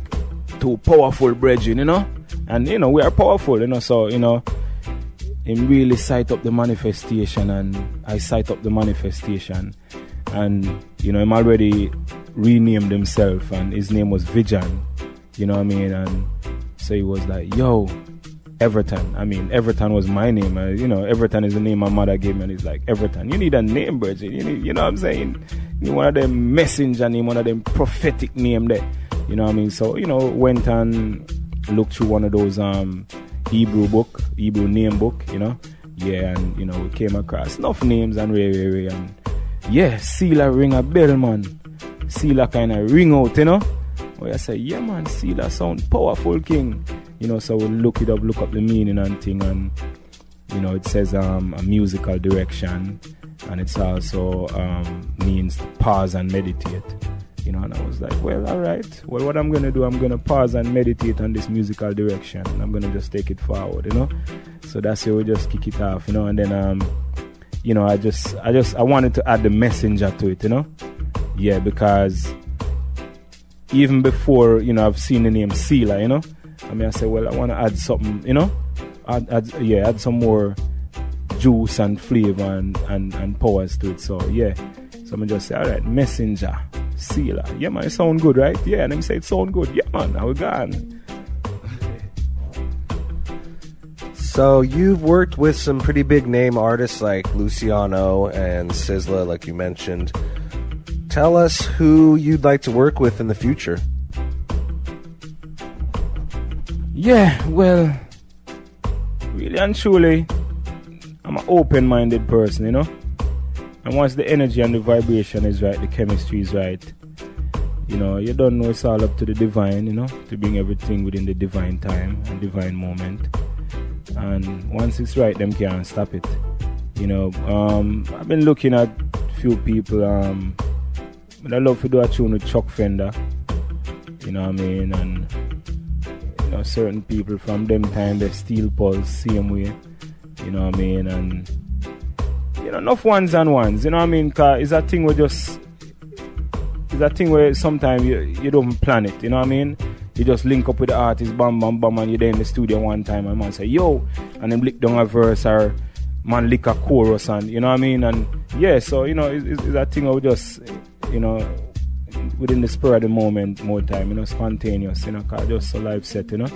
two powerful brethren, you know, and you know we are powerful, you know, so you know, him really sight up the manifestation, and I sight up the manifestation, and you know him already renamed himself, and his name was Vijan, you know what I mean, and so he was like, yo. Everton. I mean, Everton was my name. Uh, you know, Everton is the name my mother gave me, and he's like Everton. You need a name, Bridget. You need, you know what I'm saying? You one of them messenger name, one of them prophetic name there. You know what I mean? So you know, went and looked through one of those um Hebrew book, Hebrew name book. You know, yeah, and you know, we came across enough names and ray, ray, ray, and yeah, Selah ring a bell, man. Selah kind of ring out, you know. Where I say, yeah, man, see that sound powerful, king. You know, so we look it up, look up the meaning and thing, and you know, it says um, a musical direction, and it's also um, means pause and meditate. You know, and I was like, well, all right. Well, what I'm gonna do, I'm gonna pause and meditate on this musical direction, and I'm gonna just take it forward. You know, so that's how we just kick it off. You know, and then um, you know, I just, I just, I wanted to add the messenger to it. You know, yeah, because even before you know I've seen the name Selah, you know, I mean I said, well, I want to add something, you know, add, add yeah, add some more juice and flavor and, and, and powers to it. So yeah, so I'm just say, all right, Messenjah, Selah, yeah man, it sound good, right? Yeah, and them say it sound good, yeah man, now we're gone. So you've worked with some pretty big name artists like Luciano and Sizzla, like you mentioned. Tell us who you'd like to work with in the future. Yeah, well, really and truly, I'm an open minded person, you know? And once the energy and the vibration is right, the chemistry is right, you know, you don't know it's all up to the divine, you know, to bring everything within the divine time and divine moment. And once it's right, them can't stop it. You know, um, I've been looking at few people, um, I love to do a tune with Chuck Fenda. You know what I mean? And you know, certain people from them time they Steel Pulse same way. You know what I mean? And you know, enough ones and ones. You know what I mean? Cause it's a thing where just it's a thing where sometimes you you don't plan it. You know what I mean? You just link up with the artist, bam, bam, bam, and you're there in the studio one time, and man say, yo, and then lick down a verse or man lick a chorus, and you know what I mean? And yeah, so you know, it's, it's, a thing of just you know, within the spur of the moment more time, you know, spontaneous, you know, just a live set, you know.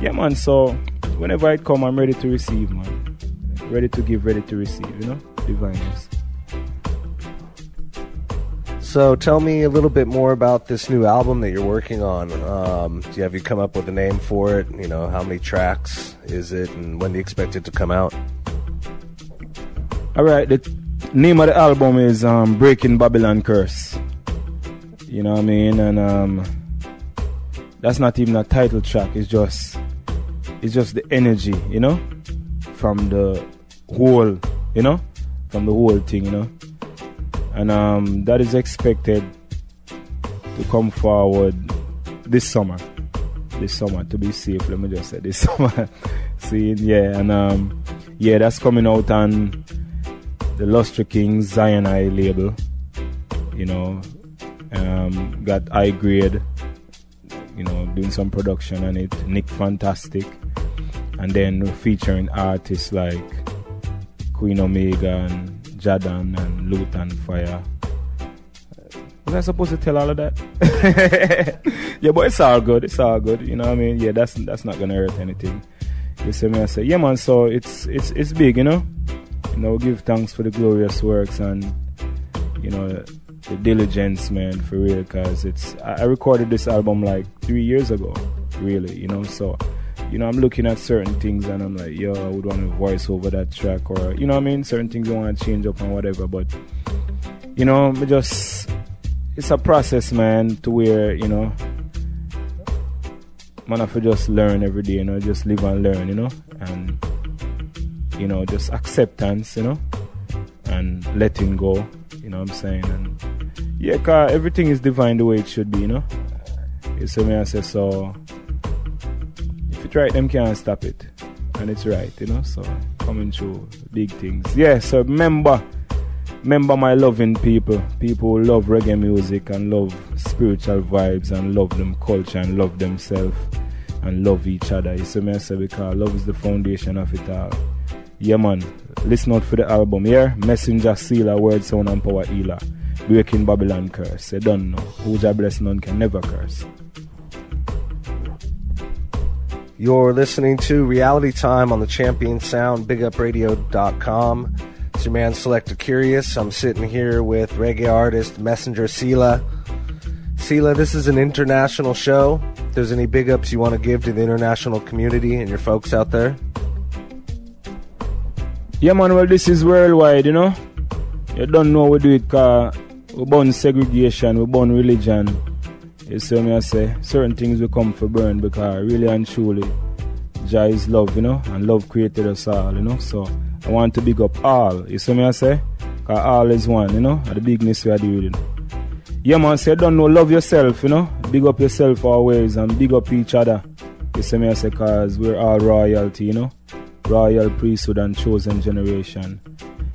Yeah, man, so whenever I come, I'm ready to receive, man. Ready to give, ready to receive, you know, divineness. So tell me a little bit more about this new album that you're working on. Um, do you, have you come up with a name for it? You know, how many tracks is it, and when do you expect it to come out? All right, the name of the album is um, Breaking Babylon Curse. You know what I mean? And um, that's not even a title track. It's just, it's just the energy, you know, from the whole, you know, from the whole thing, you know. And um, that is expected to come forward this summer. This summer, to be safe, let me just say this summer. See, yeah, and um, yeah, that's coming out on the Lustre Kings Zion I label. You know, um, got high grade, you know, doing some production on it. Nick Fantastic, and then featuring artists like Queen Omega and Jahdan and Lutan Fire. Was I supposed to tell all of that? yeah, but it's all good. It's all good. You know what I mean? Yeah, that's that's not gonna hurt anything. You see me? I say, yeah, man. So it's it's it's big, you know. You know, give thanks for the glorious works and you know the diligence, man, for real. Cause it's I, I recorded this album like three years ago, really. You know, so you know, I'm looking at certain things and I'm like, yo, I would want to voice over that track or, you know what I mean? Certain things I want to change up and whatever. But, you know, just, it's a process, man, to where, you know, man, have to just learn every day, you know, just live and learn, you know, and, you know, just acceptance, you know, and letting go, you know what I'm saying? And, yeah, cause everything is divine the way it should be, you know? You see me, I say, so, if it's right, them can't stop it. And it's right, you know, so coming through big things. Yeah, so remember, remember my loving people, people who love reggae music and love spiritual vibes and love them culture and love themselves and love each other. You see me, I say, because love is the foundation of it all. Yeah, man, listen out for the album here. Messenjah, Selah, Word, Sound, and Power Healer. Breaking Babylon Curse. You don't know. Who's a blessed none can never curse. You're listening to Reality Time on the Champion Sound, BigUpRadio.com. It's your man Selector Kurious. I'm sitting here with reggae artist Messenjah Selah. Selah, this is an international show. If there's any big ups you want to give to the international community and your folks out there? Yeah, man, well, this is worldwide, you know. You don't know we do it because we born segregation, we born religion. You see me, I say, certain things will come for burn because really and truly, Jah is love, you know, and love created us all, you know. So I want to big up all, you see me, I say, because all is one, you know, and the bigness we are doing. Yeah, man, say don't know, love yourself, you know. Big up yourself always and big up each other. You see me, I say, cause we're all royalty, you know. Royal priesthood and chosen generation.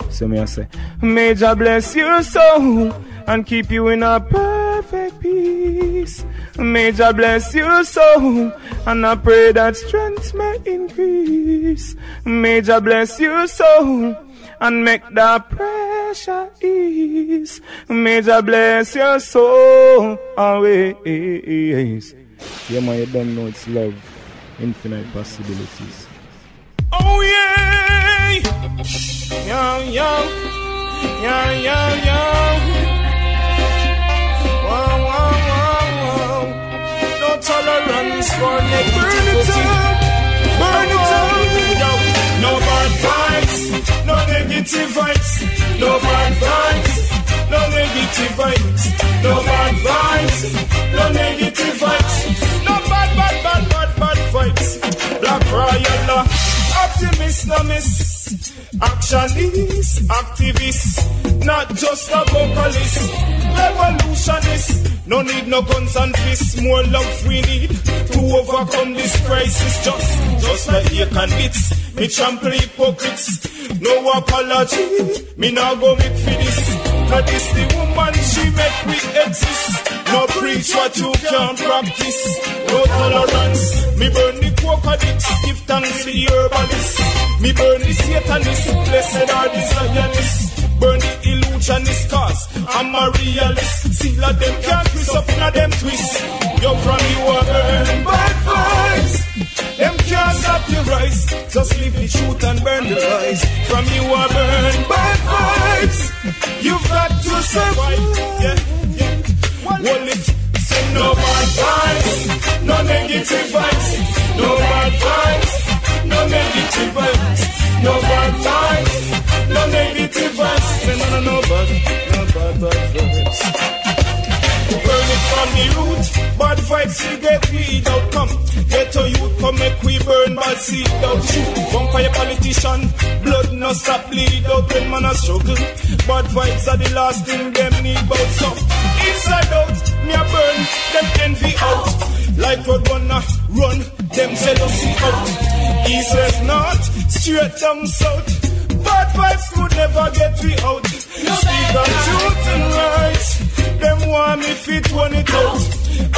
So me, I say, May Jah bless your soul and keep you in a perfect peace. May Jah bless your soul and I pray that strength may increase. May Jah bless your soul and make the pressure ease. May Jah bless your soul always. Yeah, man, you don't know it's love, infinite possibilities. Oh yeah, yo yo, yo yo yo. Wow wow wow wow. No tolerance for negativity. Burn it up, yo. No bad vibes, no negative vibes, no bad vibes. No negative vibes, no bad vibes, no negative vibes, no bad, bad, bad, bad, bad vibes. Black Royal, optimist, no miss. Actionist, activist, not just a vocalist. Revolutionist, no need no guns and fists. More love we need to overcome this crisis. Just, just like you can bits. Me trample hypocrites, no apology. Me now go meet for this. Cause this the woman she make we exist. No preach what you can't practice. No tolerance. Me burn the coconuts, give thanks to the herbalist. Me burn the satanist, blessed are the Zionists. Burn the illusionist cause I'm a realist. See like them can't twist up in a them twist. Yo from you are burn bad vibes. Them can't stop your rise. Just live the truth and burn the lies. From you are burn bad vibes. You've got to survive. Yeah, yeah. Well, it say no bad vibes, no negative vibes, no bad vibes, no negative vibes, no bad vibes, no negative vibes. No, no, no, no bad, no bad vibes. Burn it from the root, bad vibes you get weed out. Come, get to youth, come make we burn bad seed out. Shoot, vampire politician, blood no stop bleed out when man a struggle. Bad vibes are the last thing them need bout so. Inside out, me a burn, them envy out. Like road wanna run, them jealousy out. East, west, north, straight down south. Bad vibes could never get me out. Speak of truth and rights. Them want me fit when it out.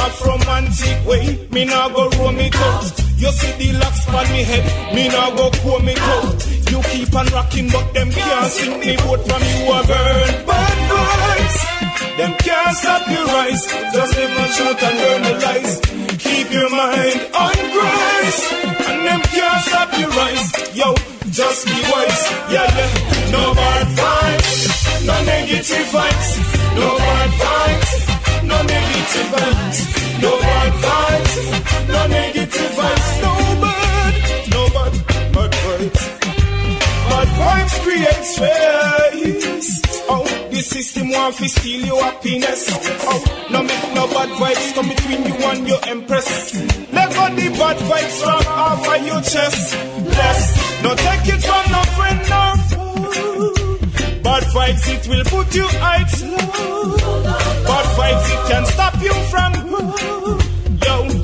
I'm from antique way, me nah go roam it out. You see the locks on me head, me nah go comb it out. You keep on rocking, but them can't sing me vote from you a burn. Bad vibes, them can't stop your rise. Just live my truth and burn the lies. Keep your mind on Christ, and them can't stop your rise. Yo, just be wise, yeah, yeah. No bad vibes, no negative vibes, no bad vibes, no negative vibes, no bad vibes, no negative vibes, no bad, no bad, bad vibes. Bad vibes create space. Oh, the system want to steal your happiness. Oh, no make no bad vibes come between you and your empress. Let go the bad vibes from off of your chest. Bless, no take it from no friend, no. Bad vibes, it will put you heights. Bad vibes, it can stop you from. Yo,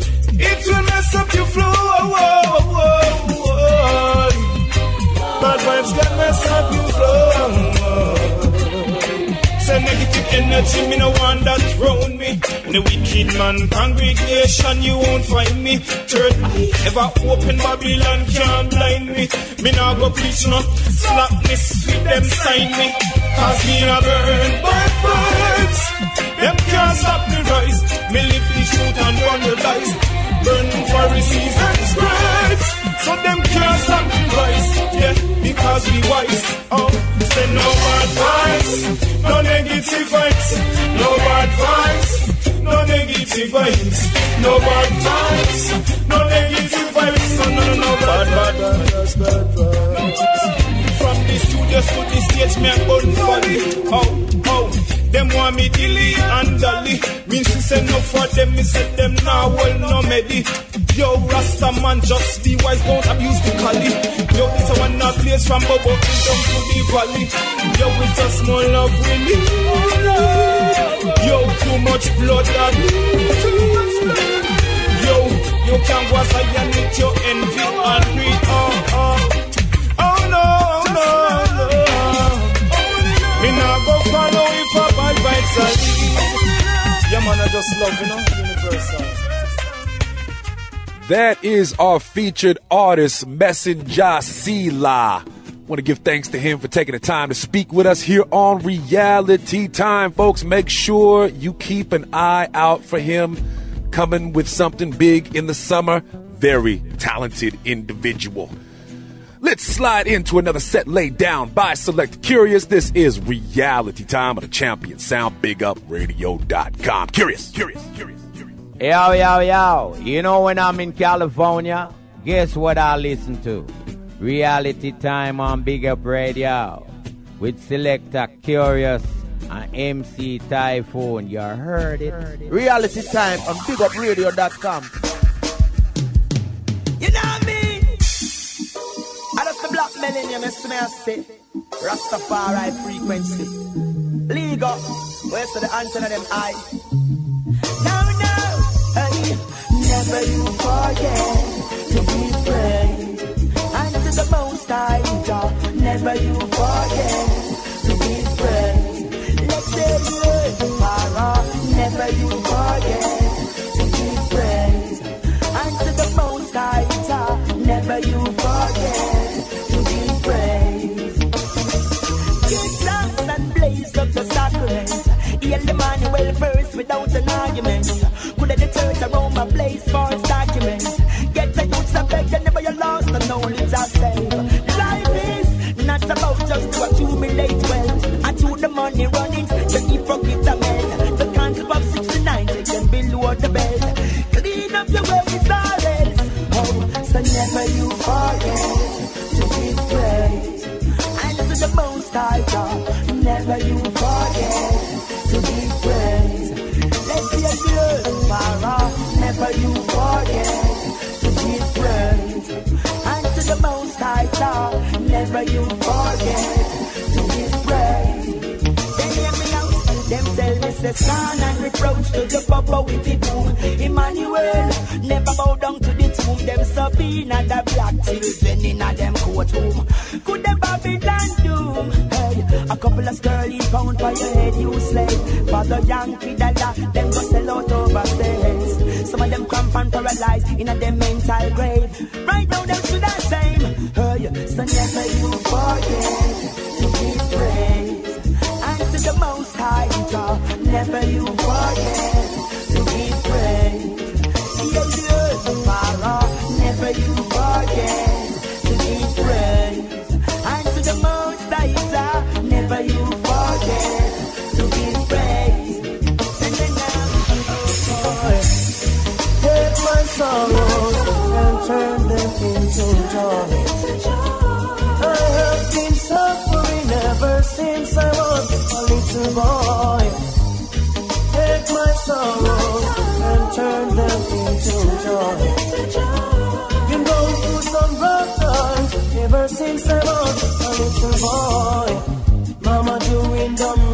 Say negative energy, me no want that round me. In the wicked man congregation, you won't find me. Third eye, ever open Babylon can't blind me. Me nah go preach no slackness with them sign me. Cause me a burn bad vibes. Them can't stop me rise. Me live the truth and run the lies. Burn Pharisees and scribes. So them can't me rise. Yeah, because we wise. Oh, say no bad vibes. No negative vibes. No bad vibes. No negative vibes. No bad vibes. No negative vibes. No, no, no, bad, bad, vibes. From the studios to the stage, me a gun funny. Oh, oh. Them want me dilly and dolly. Means to say no for them, me say them now well no medi. Yo, Rasta man, just be wise, don't abuse the collie. Yo, this a one not place from Bobo down to the valley. Yo, it's just more love we need. Yo, too much blood that. Yo, you can't go outside and meet your envy and greed. Oh, uh, oh. Uh. Oh no, no, no. Me nah go follow if I bad vibes. Yeah, man, I just love, you know, universal. That is our featured artist, Messenjah Selah. Want to give thanks to him for taking the time to speak with us here on Reality Time. Folks, make sure you keep an eye out for him coming with something big in the summer. Very talented individual. Let's slide into another set laid down by Select Kurious. This is Reality Time of the Champion Sound. BigUpRadio.com. Kurious, curious, curious. Yo, yo, yo. You know when I'm in California, guess what I listen to? Reality Time on Big Up Radio with Selector Kurious and MC Taiyefoon. You heard it? Reality time on bigupradio.com. You know what I mean? I just the black millennium, I say. Rastafari frequency. Legal. Where's the antenna them eye? No, no. Never you forget to be praised. And to the most high, Jah, never you forget to be praised. Let's say you Para, never you forget to be praised. And to the most high, Jah, never you forget to be praised. Give thanks and blaze up the sacrament. Heal the man well first without an argument. Church around my place for its document. Get the youths a beg, never you lost the knowledge I save. Life is not about just to accumulate wealth. I to the money running, to keep forget the men. God, never you forget to be praised. They hear me out, them tell me say son and reproach to the papa with the boom. Emmanuel, never bow down to the tomb. Them Sabina, the black children in a them courtroom. Could the Babylon doom? Hey, a couple of sterling pound for your head, you slave. Father Yankee Dada, them go sell out overseas. Some of them cramp and paralyzed in a them mental grave. Right now them should have same. So never you forget to praised. And to the most high God, never you forget to be praised. Yeah, yeah, Father, never you forget to the most high God, never you forget to. And then now my sorrows and turn them into joy. Ever since I was a little boy. Take my sorrows and turn them into joy. Been going through some rough times ever since I was a little boy. Mama doing domestic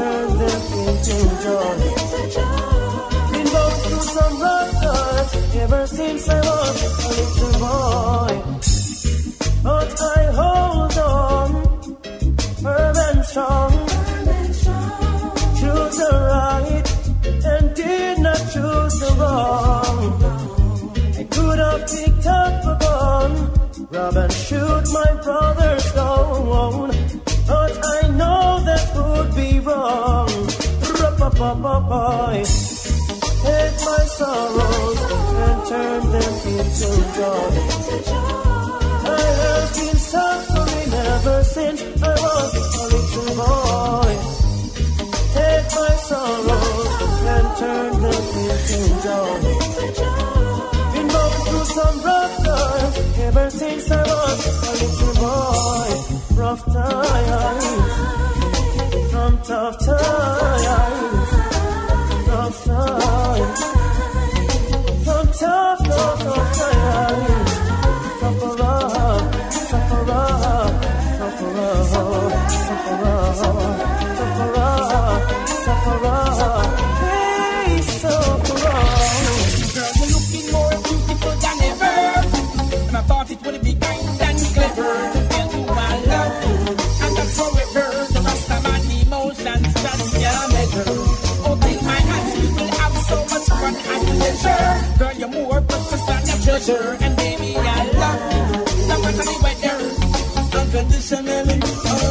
turn them into joy. Been going through some rough times ever since I was a little boy. But I hold on, firm and strong. Choose the right and did not choose the wrong. I could have picked up a gun, rob and shoot my brother down. Boy. Take my sorrows and turn them into joy. I have been suffering ever since I was a little boy. Take my sorrows and turn them into joy. Been going through some rough times ever since I was a little boy. Rough times, tough times sufferer, sufferer, sufferer. And baby, I love you. No matter the weather, unconditionally. Oh.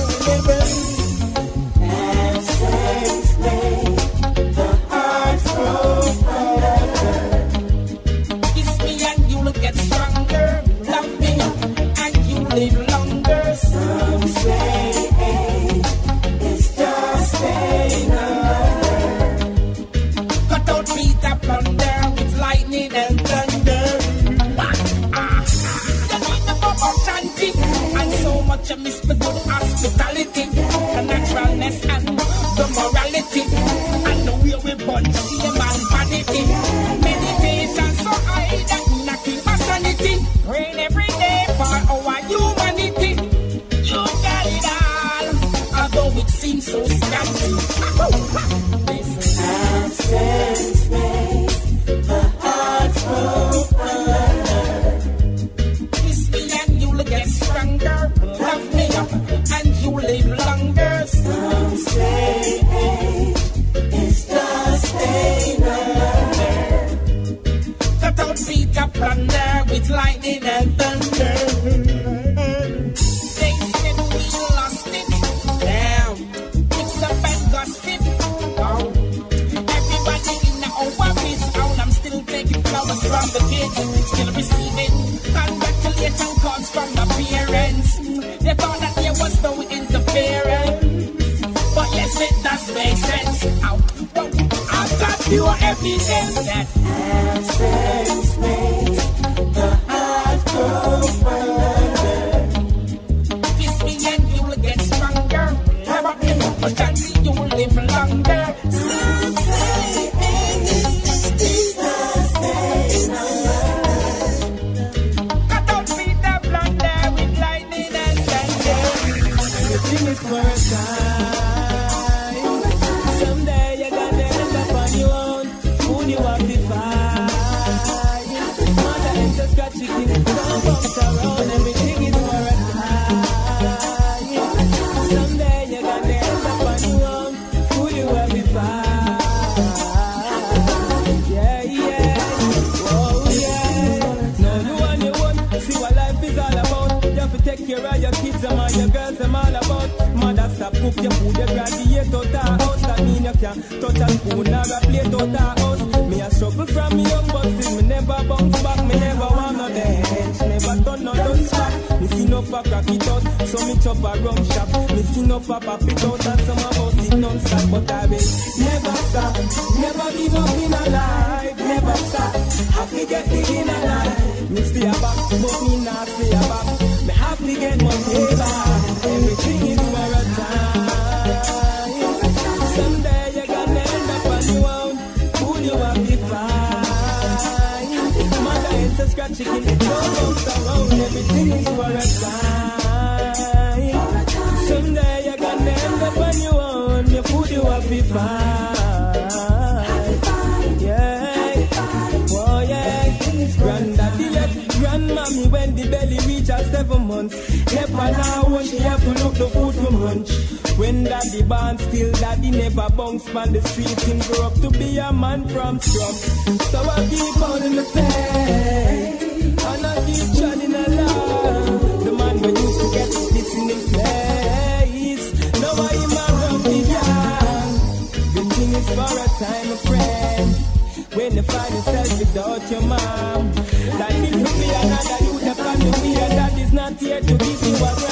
up a rum shop. Missing up a pop it out and some about it non-stop. But I will never stop, never give up in a life, never stop. Happy get the step on her own, she have to look the food to munch, When daddy born, still daddy never bounce on the street. Him grow up to be a man from Trump. So I keep on in the faith, and I keep shining along. The man we used to get this in his place. Now I am a rocky young. The thing is for a time, of friend. When you find yourself without your mom, that is to be another youth that can be that is not here to be you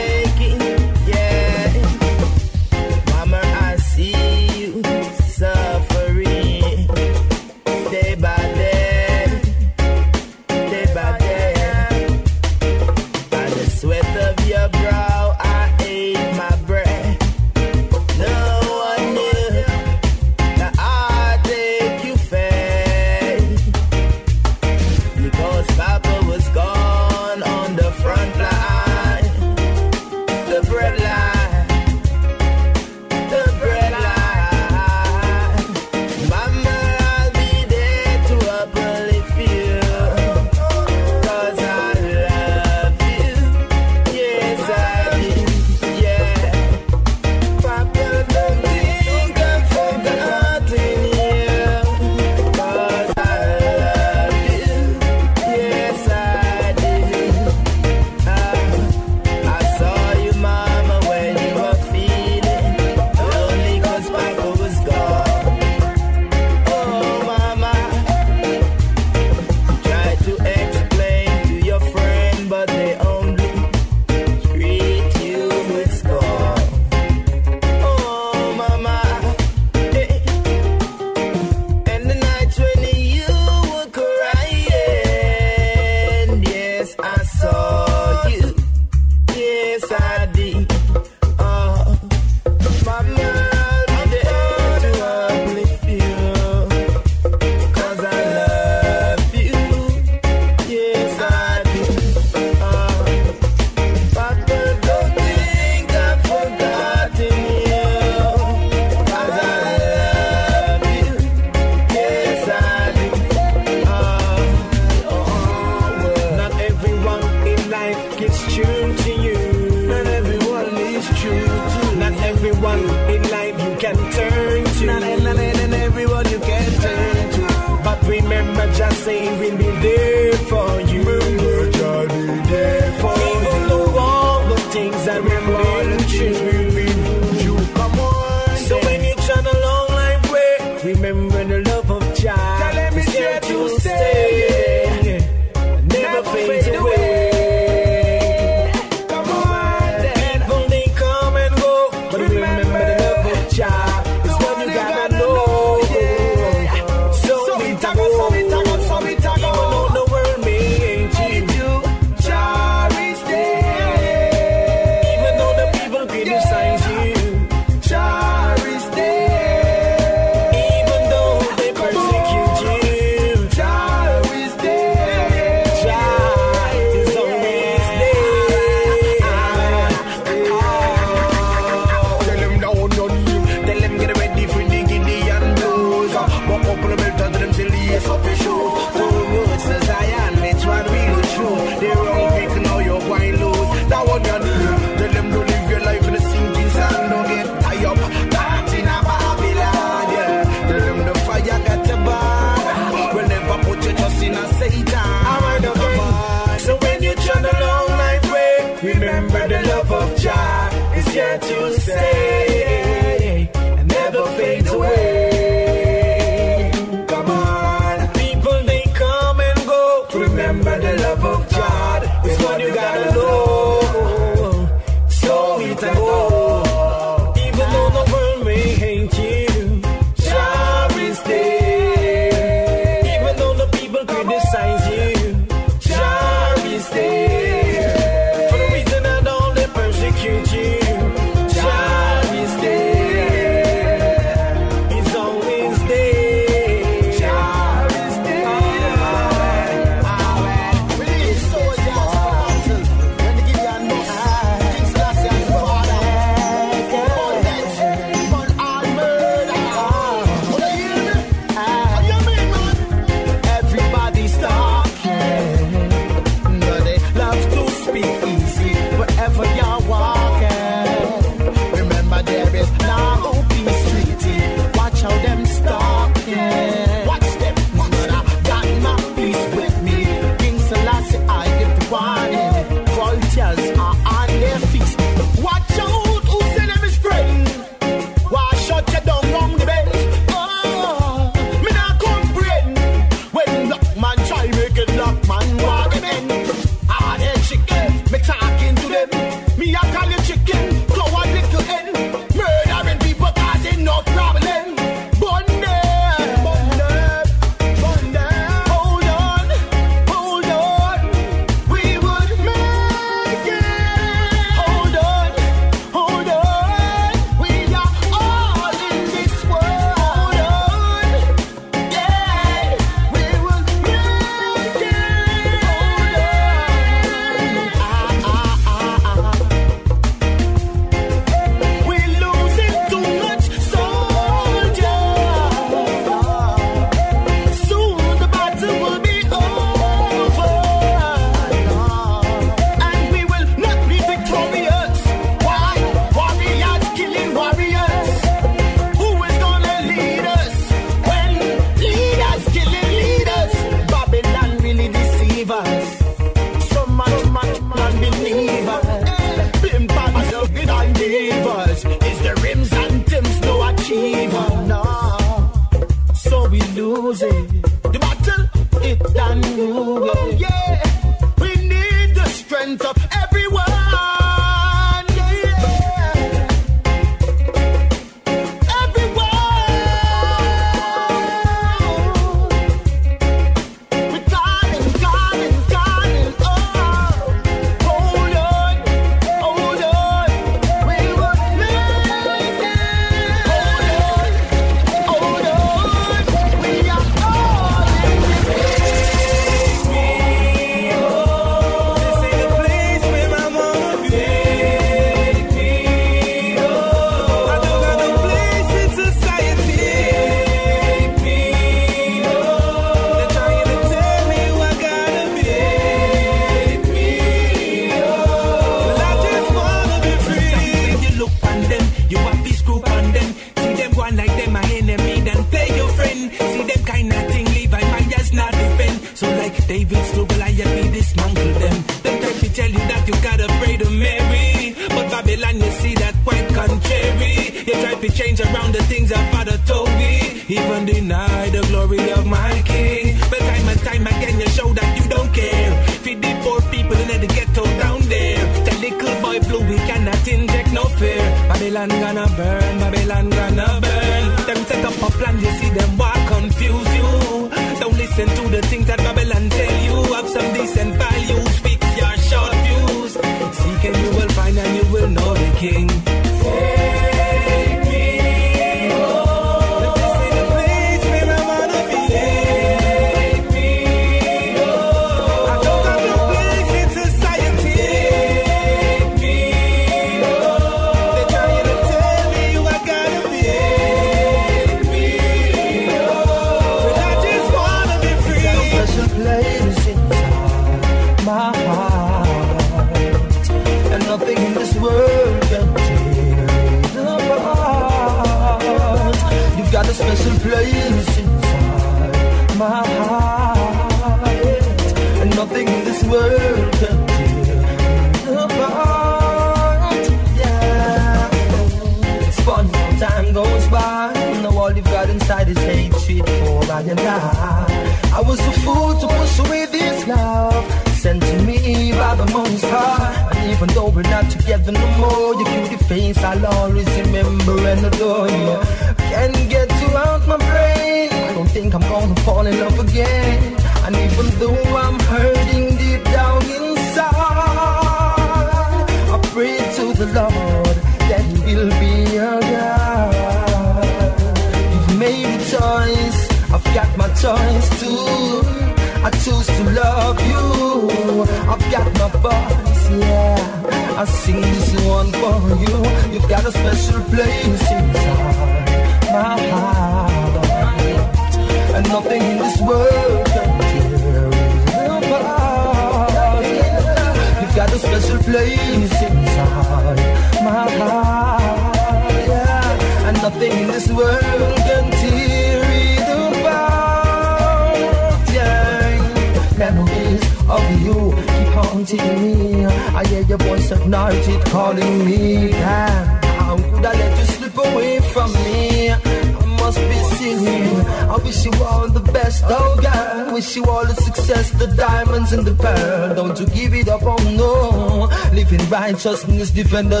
righteousness, defender,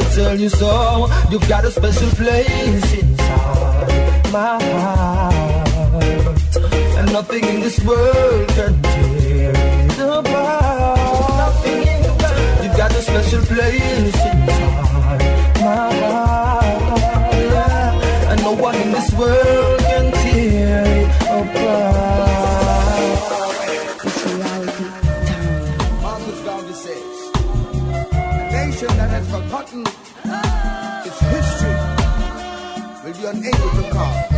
will be unable to carve.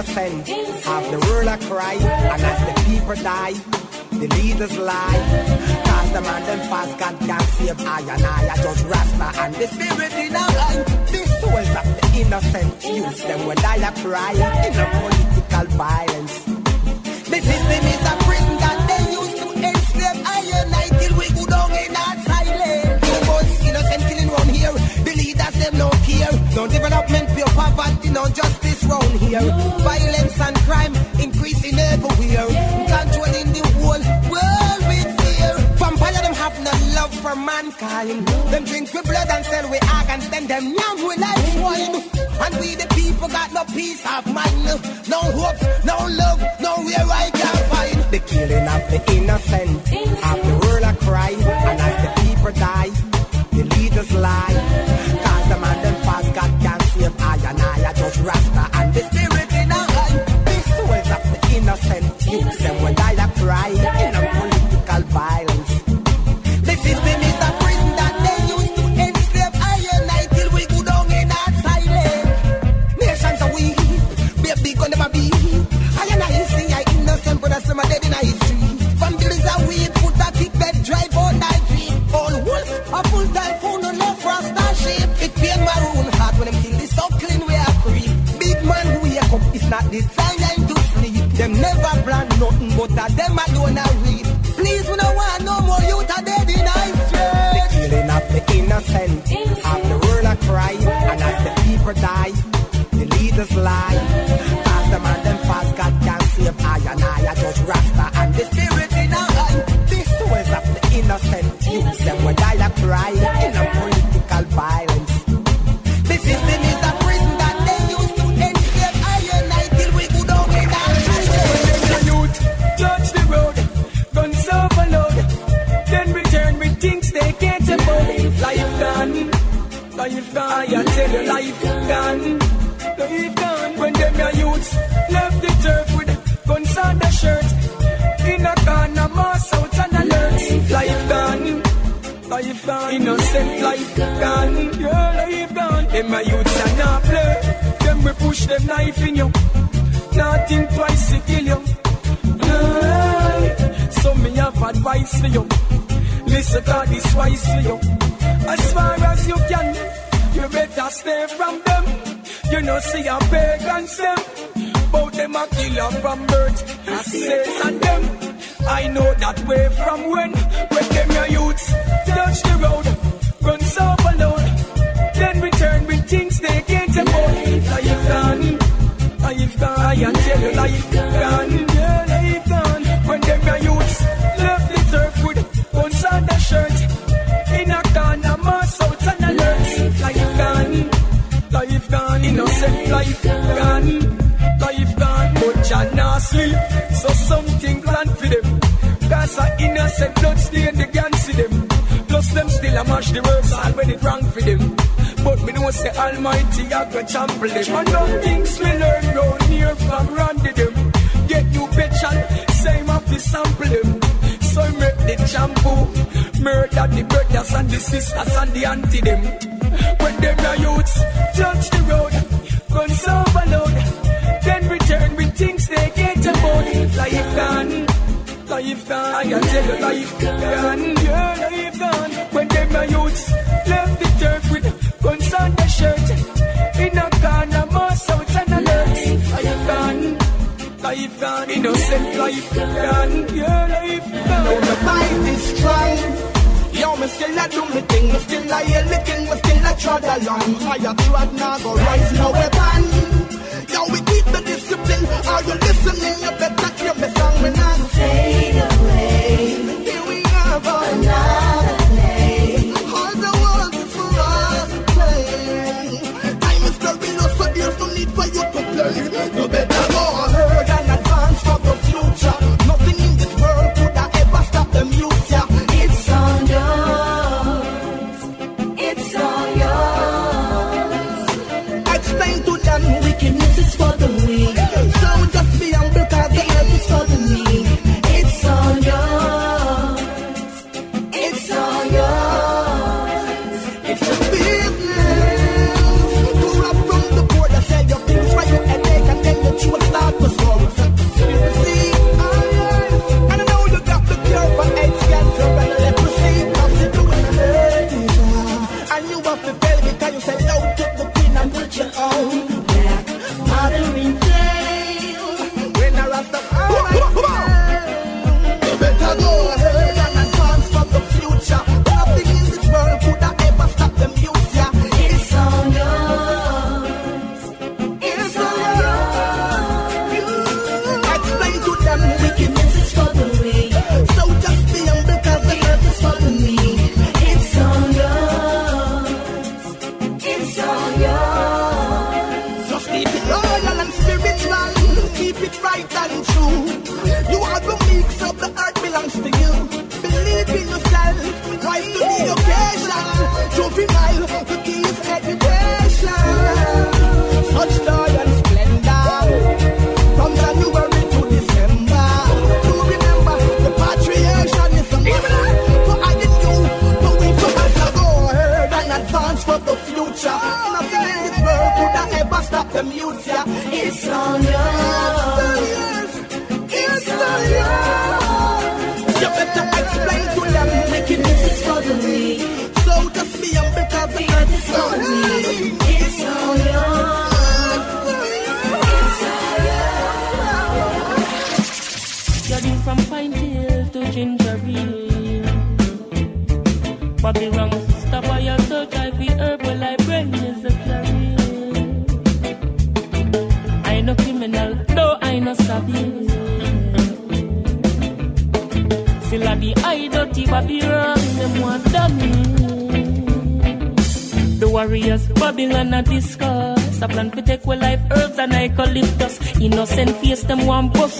innocent. The world a cry, and as the people die, the leaders lie. Cause the man them fast God can't save I and I. I just Rasta and the spirit in our line. The souls of the innocent use them when I a cry in a political violence. The system is a prison that they use to enslave I and I till we go down in our silence. Too much innocent killing one here. The leaders them no care. No development, pure poverty, no justice round here. Violence and crime increasing everywhere. Controlling the whole world with fear. Vampire them have no love for mankind. Them drink with blood and sell with organs. Then them yam with life swine. And we the people got no peace of mind. No hope, no love, nowhere I can find. The killing of the innocent, innocent. of the world of crime. Never plan nothing, but a them alone I read. Please, we don't want no more youth a them. see a pagan, them. Bout them a killer from birth. I say and them. I know that way from go trample them. And them things we learn round here from Randy them. Get you bitch and same up the sample them. So I make the shampoo, murder the brothers and the sisters and the auntie them. gone. Innocent life gone, your life gone. Now the fight is strong. Yo, me still a do me thing, me still a yell the king, me still a trod along. Fire blood now go rise, no weapon. Yo, we keep the discipline. Are you listening? You better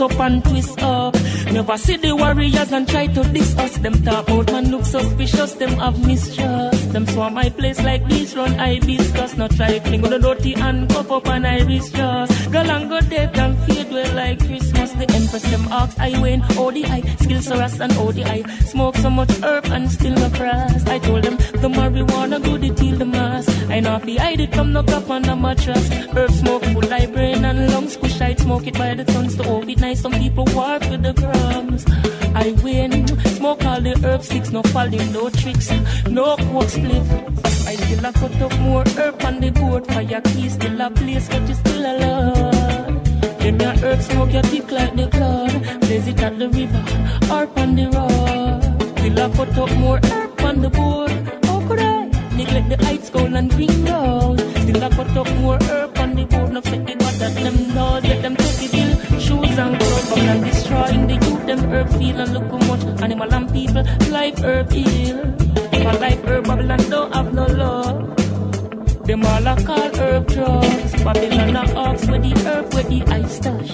up and twist up. Never see the warriors and try to diss us. Them talk out and look suspicious. Them have mistrust. Them swarm my place like bees run hibiscus. Not try fling on the dirty and cuff up and iris just. Girl and go dead and fade away like Christmas. The empress them ask I win ODI. Skills so rust and ODI. Smoke so much herb and still no press. I told them the marijuana good it heal the mass. I know if I hide it from no cup on the mattress. Herb smoke full like brain and lungs. I smoke it by the tons to hold it nice. Some people walk with the crumbs. I win. Smoke all the herb sticks, no falling, no tricks, no coke split. I still a cut up more herb on the board. Fire key still a place, but you still alone. Them your herb smoke your thick like the cloud. Blaze it at the river or on the road. Still a cut up more herb on the board. How could I neglect the heights, gold and green road? Still a cut up more herb the board. No fit the God that them know. Get them to the bill. Shoes and but and destroying the youth. Them herb feel and look how much animal and people like herb heal. If I like herb, Babylon don't have no love. Them all a call herb drugs. Babylon a ox with the herb with the ice stash.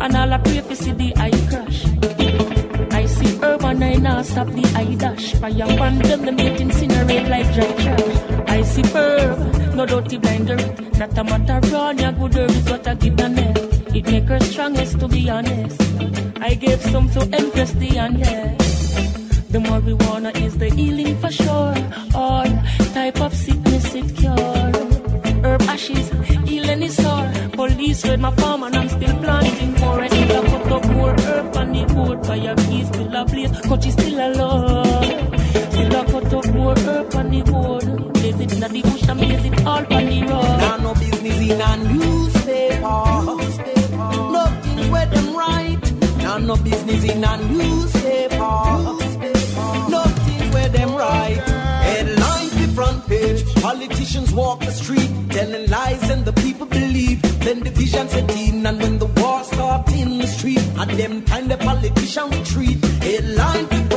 And all a pray to see the eye crash. I see herb and I now stop the eye dash. Fire upon them, them get incinerate like dry trash. I see herb, no dirty blinder. Not a matter run, your good herb is what I give the net. It make her strongest to be honest. I gave some to Empress the yeah. The marijuana is the healing for sure. All type of sickness it cure. Herb ashes, healing is sore. Police raid my farm and I'm still planting more. I still put up more herb on the board. Fire keys still a blaze, coach is still alive. Still a cut up more herb on the board. Blaze it in the bush and blaze it all on the road. Now no business in a newspaper. Nothing where them right. Now no business in a newspaper. Nothing where them right. Headlines the front page. Politicians walk the street, telling lies and the people believe. Then division set in, and when the war starts in the street, at them time the politician retreat. Headline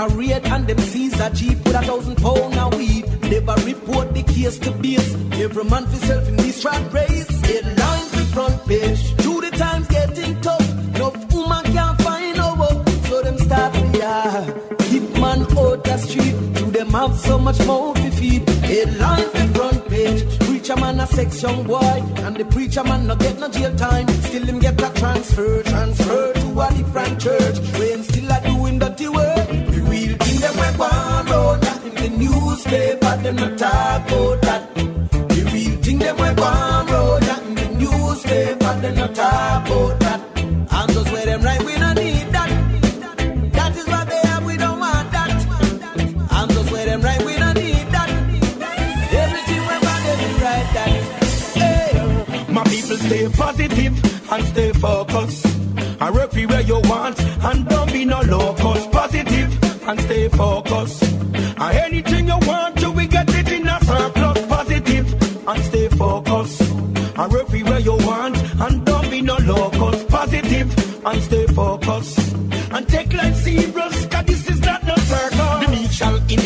a raid and them seize a jeep with a thousand pound of weed. Never report the case to base. Every man for self in this rat race. Headlines the front page. Through the times getting tough. No woman can't find no work. So them start yeah. Keep man out the street. Do them have so much more to feed. Headlines the front page. Preacher man a sex young boy. And the preacher man no get no jail time. Still him get a transfer. Transfer to a different church. When slave, but them not talk about that. The real thing them we born road that in the newspaper, them not talk about that. And those where them right, we don't need that. That is what they have, we don't want that. And those where them right, we don't need that. Everything we bad they be right that. Hey, my people stay positive and stay focused. And referee where you want and don't be no locust. Positive and stay focused. Anything you want, you we get it in a surplus. Positive and stay focused. And referee where you want and don't be no locust. Positive and stay focused. And take life serious,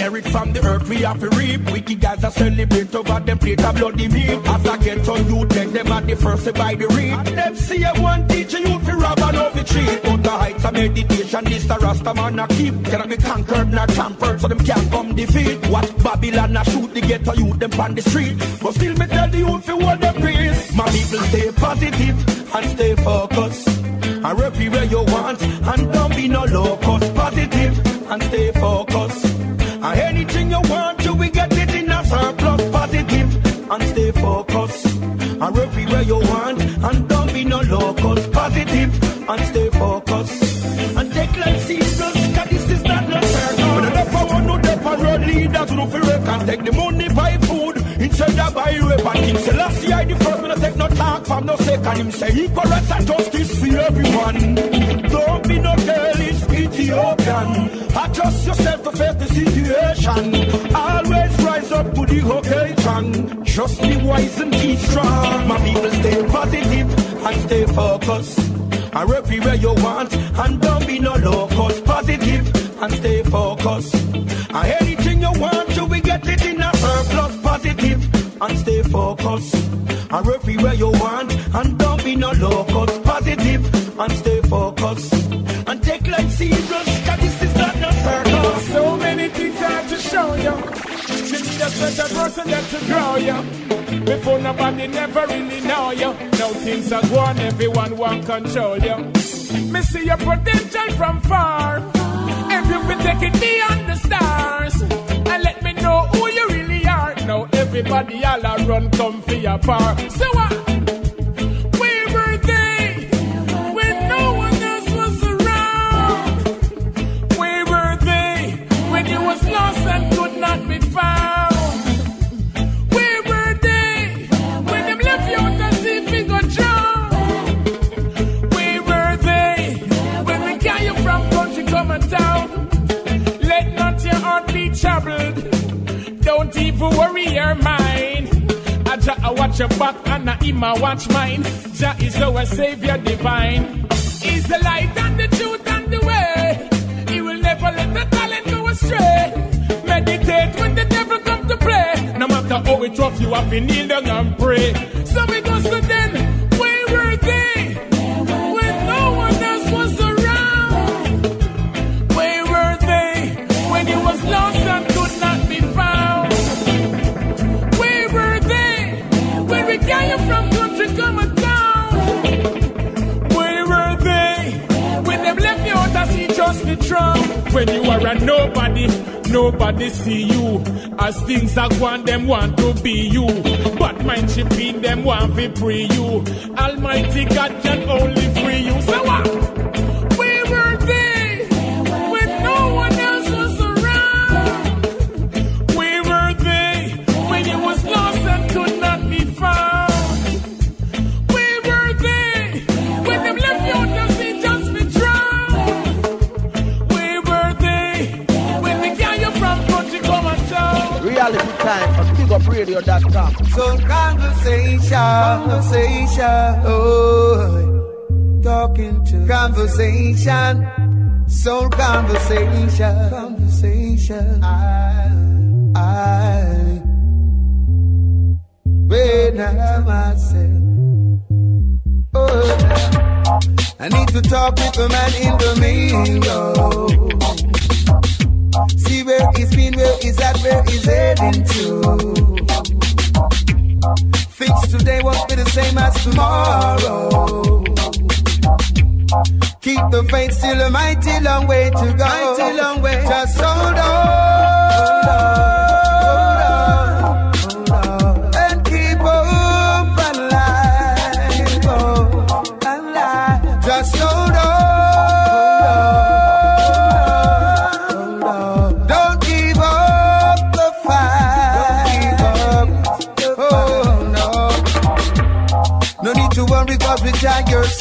inherit from the earth, we have to reap. Wicked guys are celebrate over them plate of bloody meat. As I get on you, then them are the first buy the read. And them see one teacher you fi rob and off the tree. But the heights of meditation, this the Rasta man a keep. Cannot be conquered nor tampered, so them can't come defeat. Watch Babylon a shoot the ghetto youth them on the street. But still me tell the youth fi hold them peace. My people stay positive and stay focused. And referee where you want and don't be no locust. Positive and stay focused. Be no locust. Positive and stay focused. And take life serious, cause this is not no circle. When the want no depa road leaders no fi reckon take the money buy food instead of buy weapon. King Selassie I the first, me no take no talk from no second. Him say equal rights and justice for everyone. Don't be no careless Ethiopian. Adjust yourself to face the situation. Up to the occasion. Just be wise and be strong. My people stay positive and stay focused. And referee where you want and don't be no locust. Positive and stay focused. And anything you want, you will get it in a surplus. Positive and stay focused. And referee where you want and don't be no locust. Positive and stay focused. And take life serious, cause this is not no circus. So many things I have to show you. You need a special person that to grow you. Before nobody never really know you. Now things are going, everyone want control you. Me see your potential from far. If you been taking me on the stars, and let me know who you really are. Now everybody all a run come for your power. So what? Worry your mind. I Jah I watch your back and I him a watch mine. Jah is our savior divine. He's the light and the truth and the way. He will never let the talent go astray. Meditate when the devil come to play. No matter how it rough, you have to kneel down and pray. So we When you are a nobody, nobody see you. As things are going, them want to be you. But mind shipping them want to free you. Almighty God can only free you. So what? On BigUpRadio.com. So conversation, conversation, oh, talking to conversation, soul conversation, conversation. I, I, when I myself, oh, I need to talk with the man in the mirror. See where he's been, where he's at, where he's heading to. Things today won't be the same as tomorrow. Keep the faith still a mighty long way to go. Mighty long way. Just hold on. Hold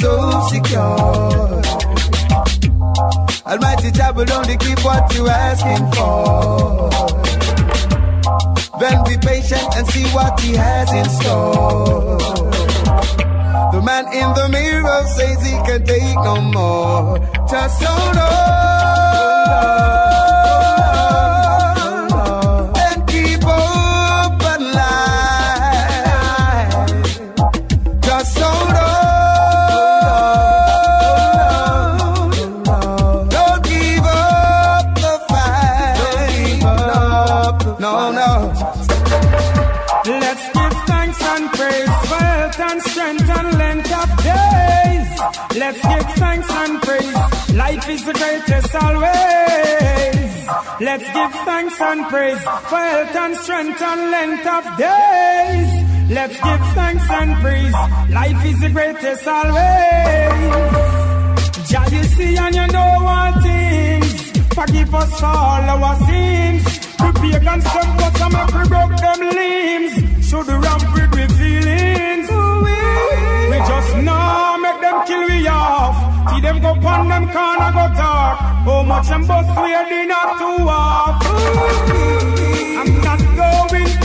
so secure. Almighty Jah will only keep what you're asking for. Then be patient and see what He has in store. The man in the mirror says he can take no more. Just so long the always. Let's give thanks and praise for health and strength and length of days. Let's give thanks and praise. Life is the greatest always. Jah, you see and you know all things. Forgive us all our sins. The pagans them but some make we broke them limbs. Should ramp with we feelings. We just know make them kill we off. See them go pon them corner go talk. How much them bust we are they not to walk. I'm not going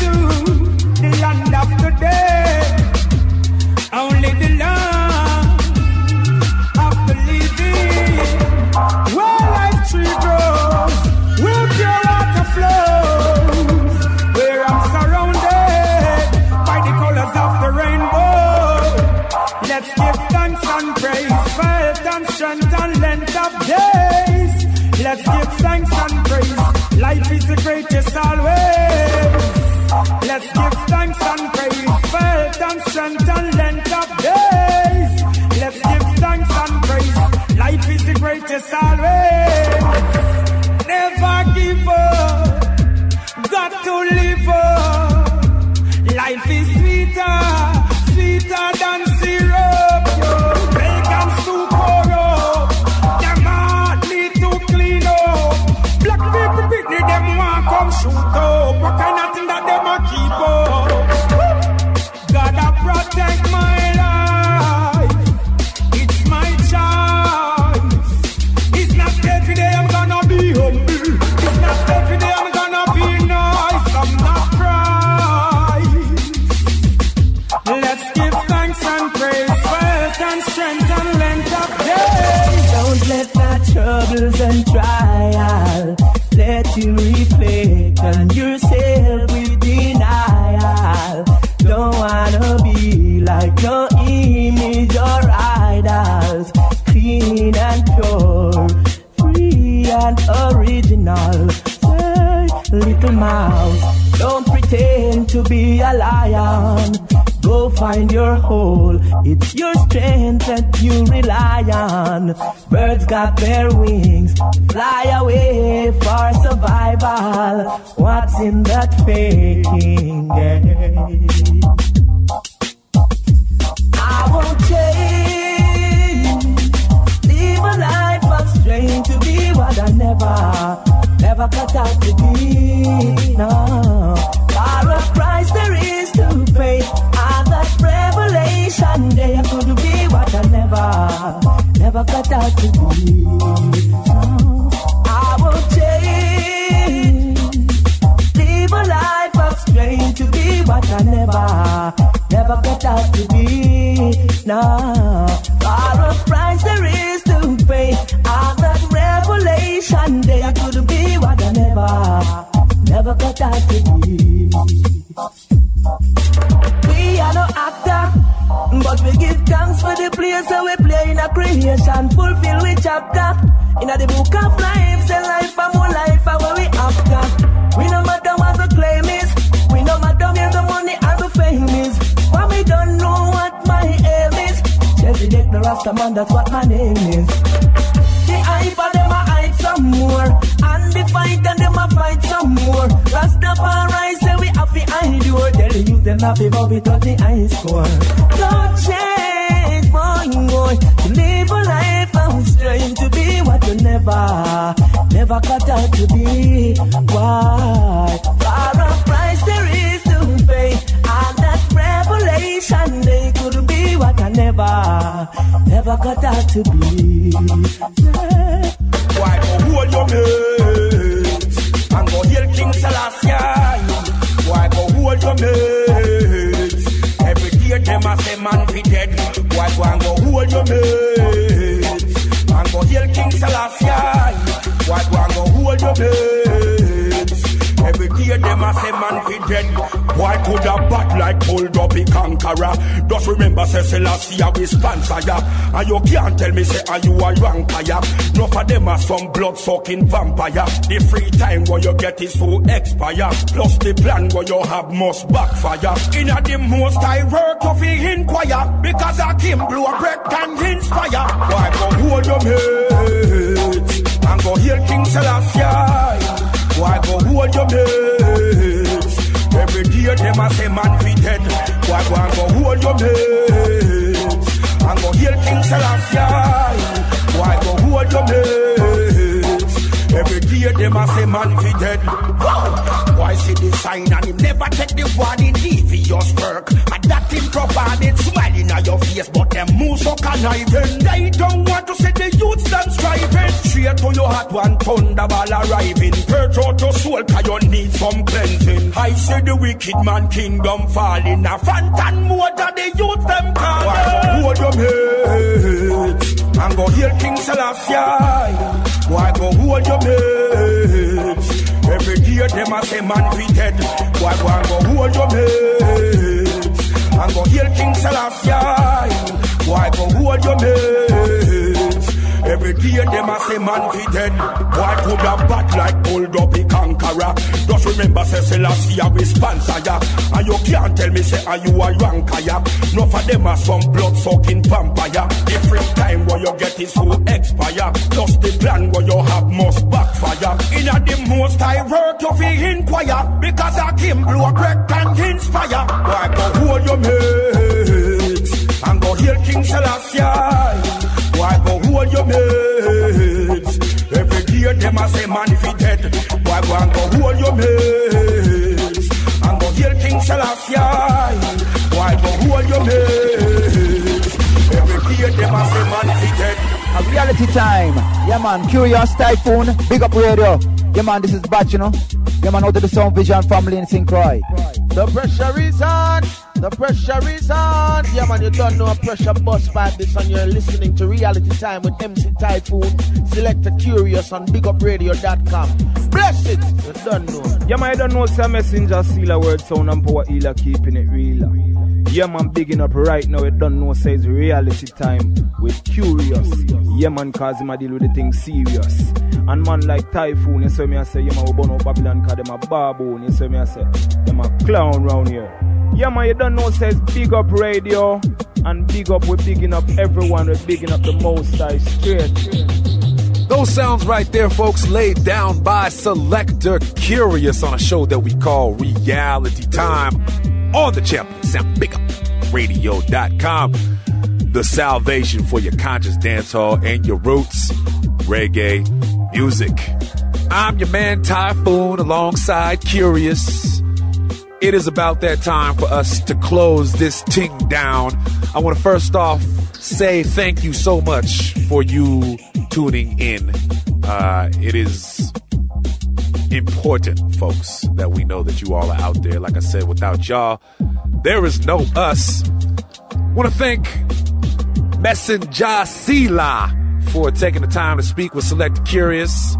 Let's give thanks and praise. Life is the greatest always. Let's give thanks Birds their wings, fly away for survival. What's in that faking game? I won't change. Live a life of strength to be what I never, never cut out to be. No, for a price there is to pay. And that revelation day I could never cut out to be. I won't change. Live a life of strength to be what I never, never got out to be. No, for a price there is to pay. And that revelation day could be what I never, never got out to be. But we give thanks for the place that we play in a creation, fulfill we chapter. In a the book of life, say life and more life are where we after. We no matter what the claim is, we no matter where the money and the fame is. But we don't know what my aim is. Chevy Deck the Rasta man, that's what my name is. The hype and them more, and the fight and them a fight some more. Rastafari say we have hide your Tell the youth them happy but we touch the high score. Don't change, boy, boy. To live a life strength to be what you never, never cut out to be. Why? For a price there is to pay, and that revelation they could be what I never, never got out to be. Why go hold your mates and go King go hold your? Every day them say man be go and go hold your go King go and go hold your? Every day them a say man be dead. Why could a bat like hold up a conqueror? Just remember say Selassie we sponsor ya. And you can't tell me say are you a vampire? No for them are some blood sucking vampire. The free time where you get is so expire. Plus the plan where you have must backfire. In a the most I work of inquire. Because I can blow a breath and inspire. Why go hold your mates and go heal King Selassie? Why go hold your mates? Every day them a say man fi dead. Why go and go hold your mates? And go heal King Selassie. Why go hold your mates? Every day them a say man fi dead. Why see the sign and him never take the warning? Devious work. And that him provided smiling at your face, but them move so conniving. They don't want to see the youths them striving. Straight to your heart, one thunderball arriving. Purge out your soul, cause you need some cleansing. I see the wicked man kingdom falling. A fountain more than the youth them calling. Why go hold your mates and go heal King Selassie? Why go hold your mates? Every day them a say man fi dead. Why go and go hold your mates and go heal King Selassie? Why go hold your mates? Every day them a say man fi dead. Why could a bat like hold up a conqueror? Just remember say Selassie a we sponsor ya. And you can't tell me say are you a ranker ya. No for them are some blood sucking vampire. Every time what you get is so expire. Plus the plan what you have must backfire. In a the most I work you fi inquire. Because I can blow a breath and inspire. Why go hold your and go heal King Selassie? Why go hold your mates? Every day them a say man fi dead. Why go and go hold your mates? And go heal King Selassie. Why go hold your mates? Every day them a say man fi dead. A reality time. Yeah, man. Kurious Taiyefoon. Big up radio. Yeah, man. This is Batch, you know. Yeah, man. Out to the Sound Vision family in St. Croix. The pressure is on. The pressure is on. Yeah, man, you don't know a pressure bus vibe this and you're listening to Reality Time with MC Taiyefoon. Select a Kurious on bigupradio.com. Bless it. You don't know. Yeah, man, I don't know, say Messenjah Selah word sound and power healer, keeping it real. Yeah, man, bigging up right now, you don't know, says reality time with Kurious. Yeah, man, cause him a deal with the thing serious. And man like Taiyefoon, you see me I say, yeah, man, we burn up Babylon cause them a baboon, you see me I say, them a clown round here. Yeah, man, you don't know, says big up radio. And big up, we're bigging up everyone, we're bigging up the most high straight. Those sounds right there, folks, laid down by Selector Kurious on a show that we call Reality Time on the Champion Sound. Big up radio.com. The salvation for your conscious dance hall and your roots reggae music. I'm your man Taiyefoon alongside Kurious. It is about that time for us to close this ting down. I want to first off say thank you so much for you tuning in. Uh, it is important, folks, that we know that you all are out there. Like I said, without y'all, there is no us. Want to thank Messenjah Selah for taking the time to speak with Select Kurious.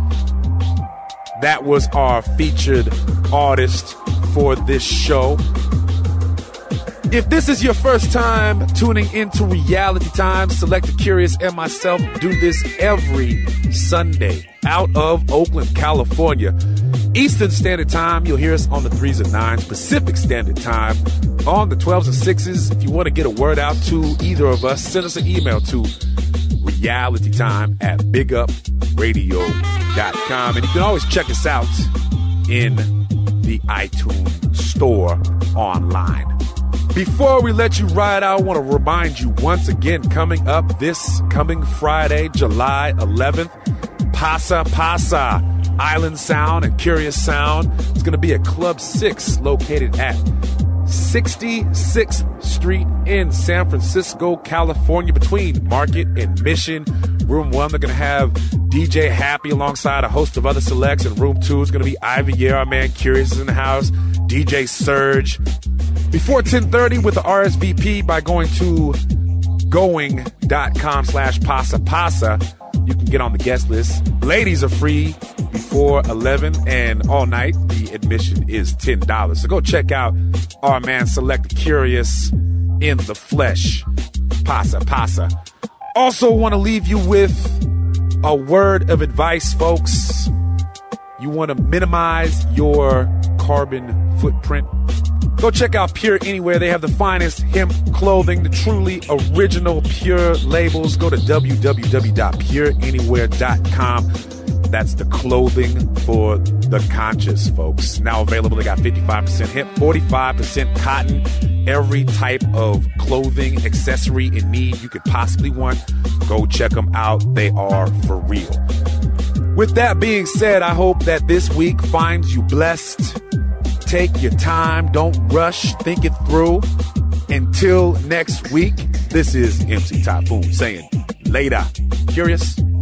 That was our featured artist for this show. If this is your first time tuning into Reality Time, Select the Kurious and myself do this every Sunday out of Oakland, California. Eastern Standard Time, you'll hear us on the 3s and 9s. Pacific Standard Time on the 12s and 6s. If you want to get a word out to either of us, send us an email to realitytime at bigupradio.com. And you can always check us out in the iTunes store online. Before we let you ride I want to remind you once again coming up this coming Friday, July 11th, Pasa Pasa Island Sound and Kurious Sound. It's going to be at Club 6 located at 66th Street in San Francisco, California, between Market and Mission. Room one, they're going to have DJ Happy alongside a host of other selects. And room two is going to be Ivy Yeah, our man Kurious is in the house, DJ Surge. Before 1030 with the RSVP by going to going.com slash pasa pasa. You can get on the guest list. Ladies are free before 11 and all night. The admission is $10. So go check out our man Select Kurious in the flesh. Pasa pasa. Also want to leave you with a word of advice, folks. You want to minimize your carbon footprint Go check out Pure Anywhere. They have the finest hemp clothing, the truly original Pure labels. Go to www.pureanywhere.com. That's the clothing for the conscious, folks. Now available. They got 55% hemp, 45% cotton, every type of clothing, accessory in need you could possibly want. Go check them out. They are for real. With that being said, I hope that this week finds you blessed Take your time. Don't rush. Think it through. Until next week, this is MC Taiyefoon saying later. Kurious?